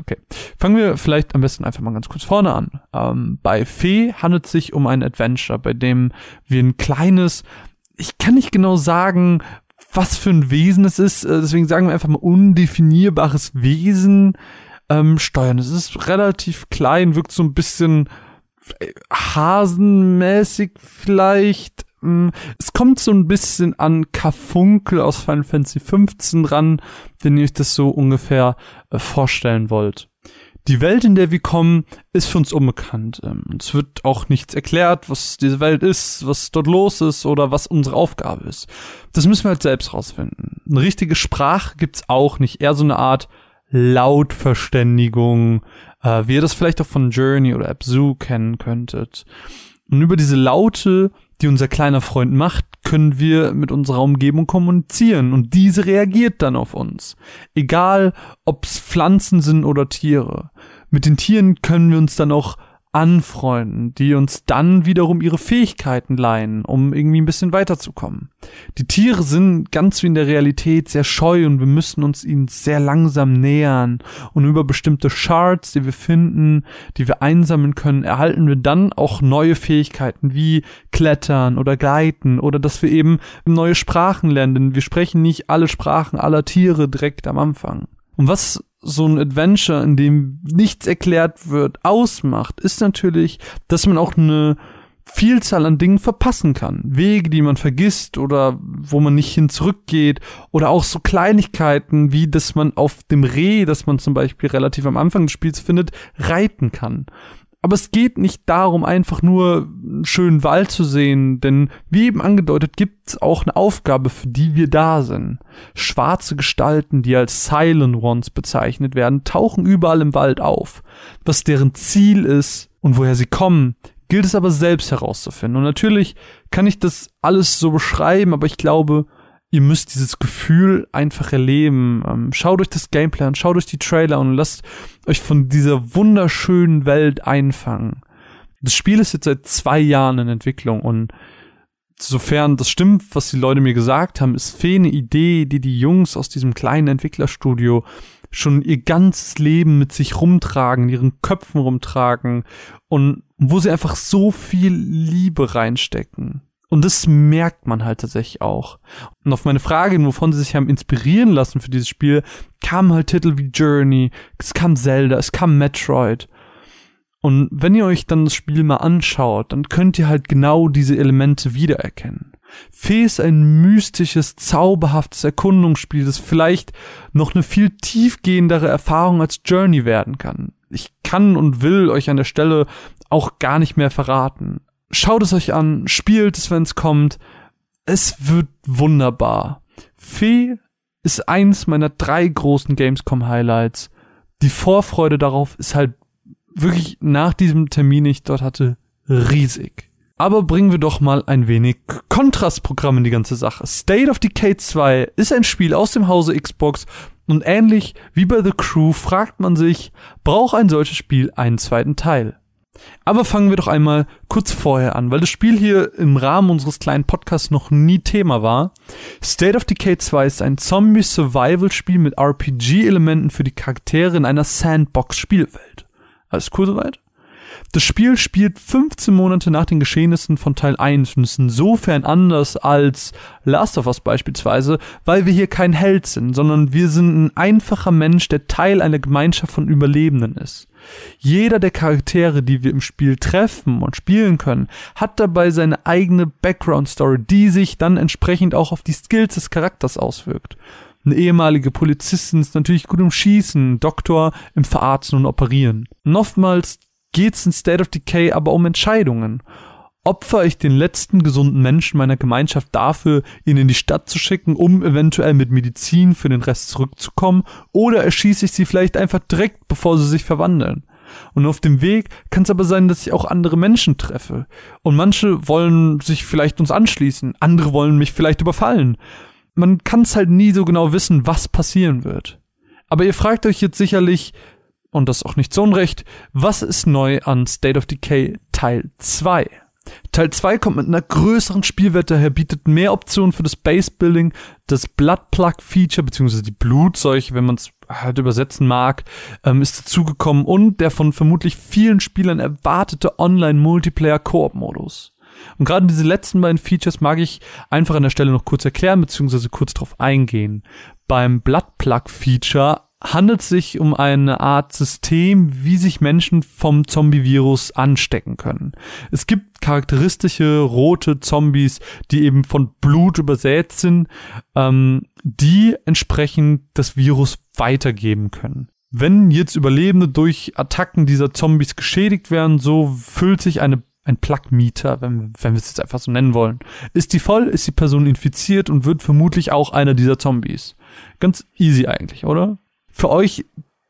okay, fangen wir vielleicht am besten einfach mal ganz kurz vorne an. Ähm, bei Fee handelt es sich um ein Adventure, bei dem wir ein kleines, ich kann nicht genau sagen, was für ein Wesen es ist, äh, deswegen sagen wir einfach mal undefinierbares Wesen ähm, steuern. Es ist relativ klein, wirkt so ein bisschen äh, hasenmäßig vielleicht. Mm, es kommt so ein bisschen an Karfunkel aus Final Fantasy 15 ran, wenn ihr euch das so ungefähr äh, vorstellen wollt. Die Welt, in der wir kommen, ist für uns unbekannt. Ähm, es wird auch nichts erklärt, was diese Welt ist, was dort los ist oder was unsere Aufgabe ist. Das müssen wir halt selbst rausfinden. Eine richtige Sprache gibt's auch nicht, eher so eine Art Lautverständigung, äh, wie ihr das vielleicht auch von Journey oder Abzu kennen könntet. Und über diese Laute, die unser kleiner Freund macht, können wir mit unserer Umgebung kommunizieren und diese reagiert dann auf uns. Egal, ob's Pflanzen sind oder Tiere. Mit den Tieren können wir uns dann auch anfreunden, die uns dann wiederum ihre Fähigkeiten leihen, um irgendwie ein bisschen weiterzukommen. Die Tiere sind ganz wie in der Realität sehr scheu und wir müssen uns ihnen sehr langsam nähern und über bestimmte Shards, die wir finden, die wir einsammeln können, erhalten wir dann auch neue Fähigkeiten wie Klettern oder Gleiten oder dass wir eben neue Sprachen lernen, denn wir sprechen nicht alle Sprachen aller Tiere direkt am Anfang. Und was so ein Adventure, in dem nichts erklärt wird, ausmacht, ist natürlich, dass man auch eine Vielzahl an Dingen verpassen kann. Wege, die man vergisst oder wo man nicht hin zurückgeht oder auch so Kleinigkeiten wie, dass man auf dem Reh, das man zum Beispiel relativ am Anfang des Spiels findet, reiten kann. Aber es geht nicht darum, einfach nur einen schönen Wald zu sehen, denn wie eben angedeutet, gibt es auch eine Aufgabe, für die wir da sind. Schwarze Gestalten, die als Silent Ones bezeichnet werden, tauchen überall im Wald auf. Was deren Ziel ist und woher sie kommen, gilt es aber selbst herauszufinden. Und natürlich kann ich das alles so beschreiben, aber ich glaube, ihr müsst dieses Gefühl einfach erleben. Ähm, schaut euch das Gameplay an, schaut euch die Trailer und lasst euch von dieser wunderschönen Welt einfangen. Das Spiel ist jetzt seit zwei Jahren in Entwicklung und sofern das stimmt, was die Leute mir gesagt haben, ist Fee eine Idee, die die Jungs aus diesem kleinen Entwicklerstudio schon ihr ganzes Leben mit sich rumtragen, ihren Köpfen rumtragen und wo sie einfach so viel Liebe reinstecken. Und das merkt man halt tatsächlich auch. Und auf meine Frage, wovon sie sich haben inspirieren lassen für dieses Spiel, kamen halt Titel wie Journey, es kam Zelda, es kam Metroid. Und wenn ihr euch dann das Spiel mal anschaut, dann könnt ihr halt genau diese Elemente wiedererkennen. Fee ist ein mystisches, zauberhaftes Erkundungsspiel, das vielleicht noch eine viel tiefgehendere Erfahrung als Journey werden kann. Ich kann und will euch an der Stelle auch gar nicht mehr verraten. Schaut es euch an, spielt es, wenn es kommt. Es wird wunderbar. Fee ist eins meiner drei großen Gamescom-Highlights. Die Vorfreude darauf ist halt wirklich nach diesem Termin, den ich dort hatte, riesig. Aber bringen wir doch mal ein wenig Kontrastprogramm in die ganze Sache. State of Decay 2 ist ein Spiel aus dem Hause Xbox und ähnlich wie bei The Crew fragt man sich, braucht ein solches Spiel einen zweiten Teil? Aber fangen wir doch einmal kurz vorher an, weil das Spiel hier im Rahmen unseres kleinen Podcasts noch nie Thema war. State of Decay 2 ist ein Zombie-Survival-Spiel mit RPG-Elementen für die Charaktere in einer Sandbox-Spielwelt. Alles cool soweit? Das Spiel spielt 15 Monate nach den Geschehnissen von Teil 1 und ist insofern anders als Last of Us beispielsweise, weil wir hier kein Held sind, sondern wir sind ein einfacher Mensch, der Teil einer Gemeinschaft von Überlebenden ist. Jeder der Charaktere, die wir im Spiel treffen und spielen können, hat dabei seine eigene Background-Story, die sich dann entsprechend auch auf die Skills des Charakters auswirkt. Eine ehemalige Polizistin ist natürlich gut im Schießen, Doktor im Verarzten und Operieren. Und oftmals geht's in State of Decay aber um Entscheidungen. Opfer ich den letzten gesunden Menschen meiner Gemeinschaft dafür, ihn in die Stadt zu schicken, um eventuell mit Medizin für den Rest zurückzukommen, oder erschieße ich sie vielleicht einfach direkt, bevor sie sich verwandeln? Und auf dem Weg kann es aber sein, dass ich auch andere Menschen treffe. Und manche wollen sich vielleicht uns anschließen, andere wollen mich vielleicht überfallen. Man kann es halt nie so genau wissen, was passieren wird. Aber ihr fragt euch jetzt sicherlich, und das auch nicht so unrecht, was ist neu an State of Decay Teil 2? Teil 2 kommt mit einer größeren Spielwelt daher, bietet mehr Optionen für das Base-Building, das Blood-Plug-Feature, beziehungsweise die Blutseuche, wenn man es halt übersetzen mag, ähm, ist dazugekommen und der von vermutlich vielen Spielern erwartete Online-Multiplayer-Koop-Modus. Und gerade diese letzten beiden Features mag ich einfach an der Stelle noch kurz erklären, beziehungsweise kurz drauf eingehen. Beim Bloodplug-Feature handelt es sich um eine Art System, wie sich Menschen vom Zombie-Virus anstecken können. Es gibt charakteristische rote Zombies, die eben von Blut übersät sind, ähm, die entsprechend das Virus weitergeben können. Wenn jetzt Überlebende durch Attacken dieser Zombies geschädigt werden, so füllt sich eine ein Plug-Meter, wenn, wenn wir es jetzt einfach so nennen wollen. Ist die voll, ist die Person infiziert und wird vermutlich auch einer dieser Zombies. Ganz easy eigentlich, oder? Für euch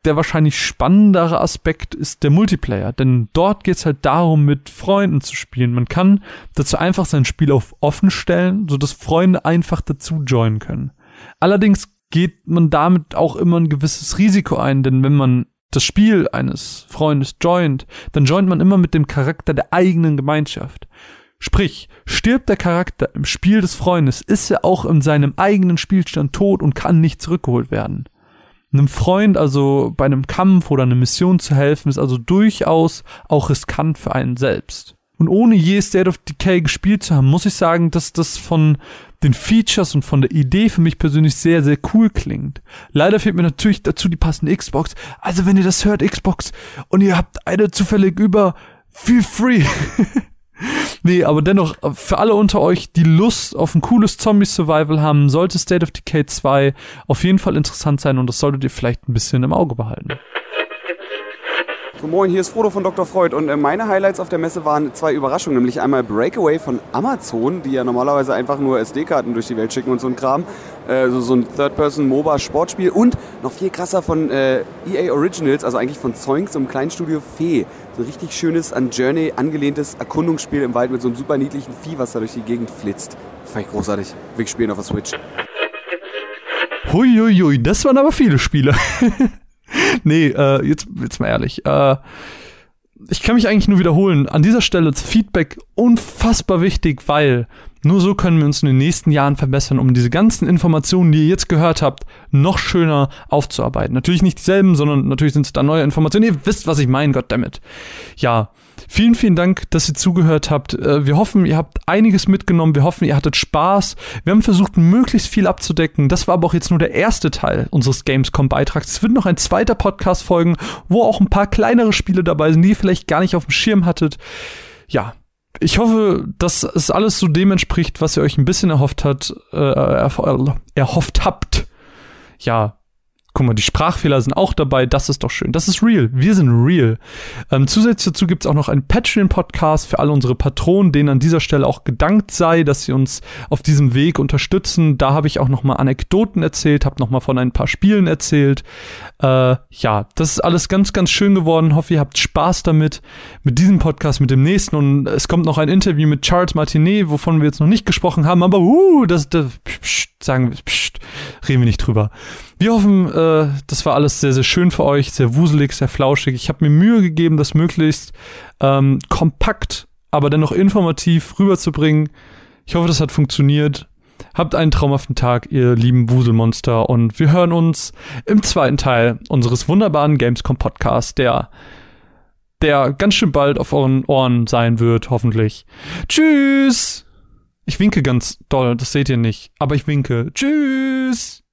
der wahrscheinlich spannendere Aspekt ist der Multiplayer, denn dort geht es halt darum, mit Freunden zu spielen. Man kann dazu einfach sein Spiel auf offen stellen, sodass Freunde einfach dazu joinen können. Allerdings geht man damit auch immer ein gewisses Risiko ein, denn wenn man das Spiel eines Freundes joint, dann joint man immer mit dem Charakter der eigenen Gemeinschaft. Sprich, stirbt der Charakter im Spiel des Freundes, ist er auch in seinem eigenen Spielstand tot und kann nicht zurückgeholt werden einem Freund, also bei einem Kampf oder einer Mission zu helfen, ist also durchaus auch riskant für einen selbst. Und ohne je State of Decay gespielt zu haben, muss ich sagen, dass das von den Features und von der Idee für mich persönlich sehr, sehr cool klingt. Leider fehlt mir natürlich dazu die passende Xbox. Also wenn ihr das hört, Xbox, und ihr habt eine zufällig über, feel free. Nee, aber dennoch, für alle unter euch, die Lust auf ein cooles Zombie-Survival haben, sollte State of Decay 2 auf jeden Fall interessant sein und das solltet ihr vielleicht ein bisschen im Auge behalten. Moin, hier ist Frodo von Dr. Freud und äh, meine Highlights auf der Messe waren zwei Überraschungen, nämlich einmal Breakaway von Amazon, die ja normalerweise einfach nur SD-Karten durch die Welt schicken und so ein Kram, äh, so, ein Third-Person-MOBA-Sportspiel und noch viel krasser von äh, EA Originals, also eigentlich von Zoinks im Kleinstudio Fee. So ein richtig schönes, an Journey angelehntes Erkundungsspiel im Wald mit so einem super niedlichen Vieh, was da durch die Gegend flitzt. Fand ich großartig. Weg spielen auf der Switch. Huiuiui, das waren aber viele Spiele. nee, äh, jetzt, jetzt mal ehrlich. Äh, ich kann mich eigentlich nur wiederholen. An dieser Stelle ist Feedback unfassbar wichtig, weil Nur so können wir uns in den nächsten Jahren verbessern, um diese ganzen Informationen, die ihr jetzt gehört habt, noch schöner aufzuarbeiten. Natürlich nicht dieselben, sondern natürlich sind es da neue Informationen. Ihr wisst, was ich meine, goddammit. Ja, vielen, vielen Dank, dass ihr zugehört habt. Äh, Wir hoffen, ihr habt einiges mitgenommen. Wir hoffen, ihr hattet Spaß. Wir haben versucht, möglichst viel abzudecken. Das war aber auch jetzt nur der erste Teil unseres Gamescom-Beitrags. Es wird noch ein zweiter Podcast folgen, wo auch ein paar kleinere Spiele dabei sind, die ihr vielleicht gar nicht auf dem Schirm hattet. Ja, ich hoffe, dass es alles so dem entspricht, was ihr euch ein bisschen erhofft hat, äh, erhofft habt. Ja, guck mal, die Sprachfehler sind auch dabei. Das ist doch schön. Das ist real. Wir sind real. Ähm, zusätzlich dazu gibt es auch noch einen Patreon-Podcast für alle unsere Patronen, denen an dieser Stelle auch gedankt sei, dass sie uns auf diesem Weg unterstützen. Da habe ich auch noch mal Anekdoten erzählt, habe noch mal von ein paar Spielen erzählt. Äh, ja, das ist alles ganz, ganz schön geworden. Hoffe, ihr habt Spaß damit, mit diesem Podcast, mit dem nächsten. Und es kommt noch ein Interview mit Charles Martinet, wovon wir jetzt noch nicht gesprochen haben, aber uh, das, das pst, sagen wir, pst, reden wir nicht drüber. Wir hoffen, äh, das war alles sehr, sehr schön für euch, sehr wuselig, sehr flauschig. Ich habe mir Mühe gegeben, das möglichst ähm, kompakt, aber dennoch informativ rüberzubringen. Ich hoffe, das hat funktioniert. Habt einen traumhaften Tag, ihr lieben Wuselmonster, und wir hören uns im zweiten Teil unseres wunderbaren Gamescom Podcasts, der der ganz schön bald auf euren Ohren sein wird, hoffentlich. Tschüss! Ich winke ganz doll, das seht ihr nicht, aber ich winke. Tschüss!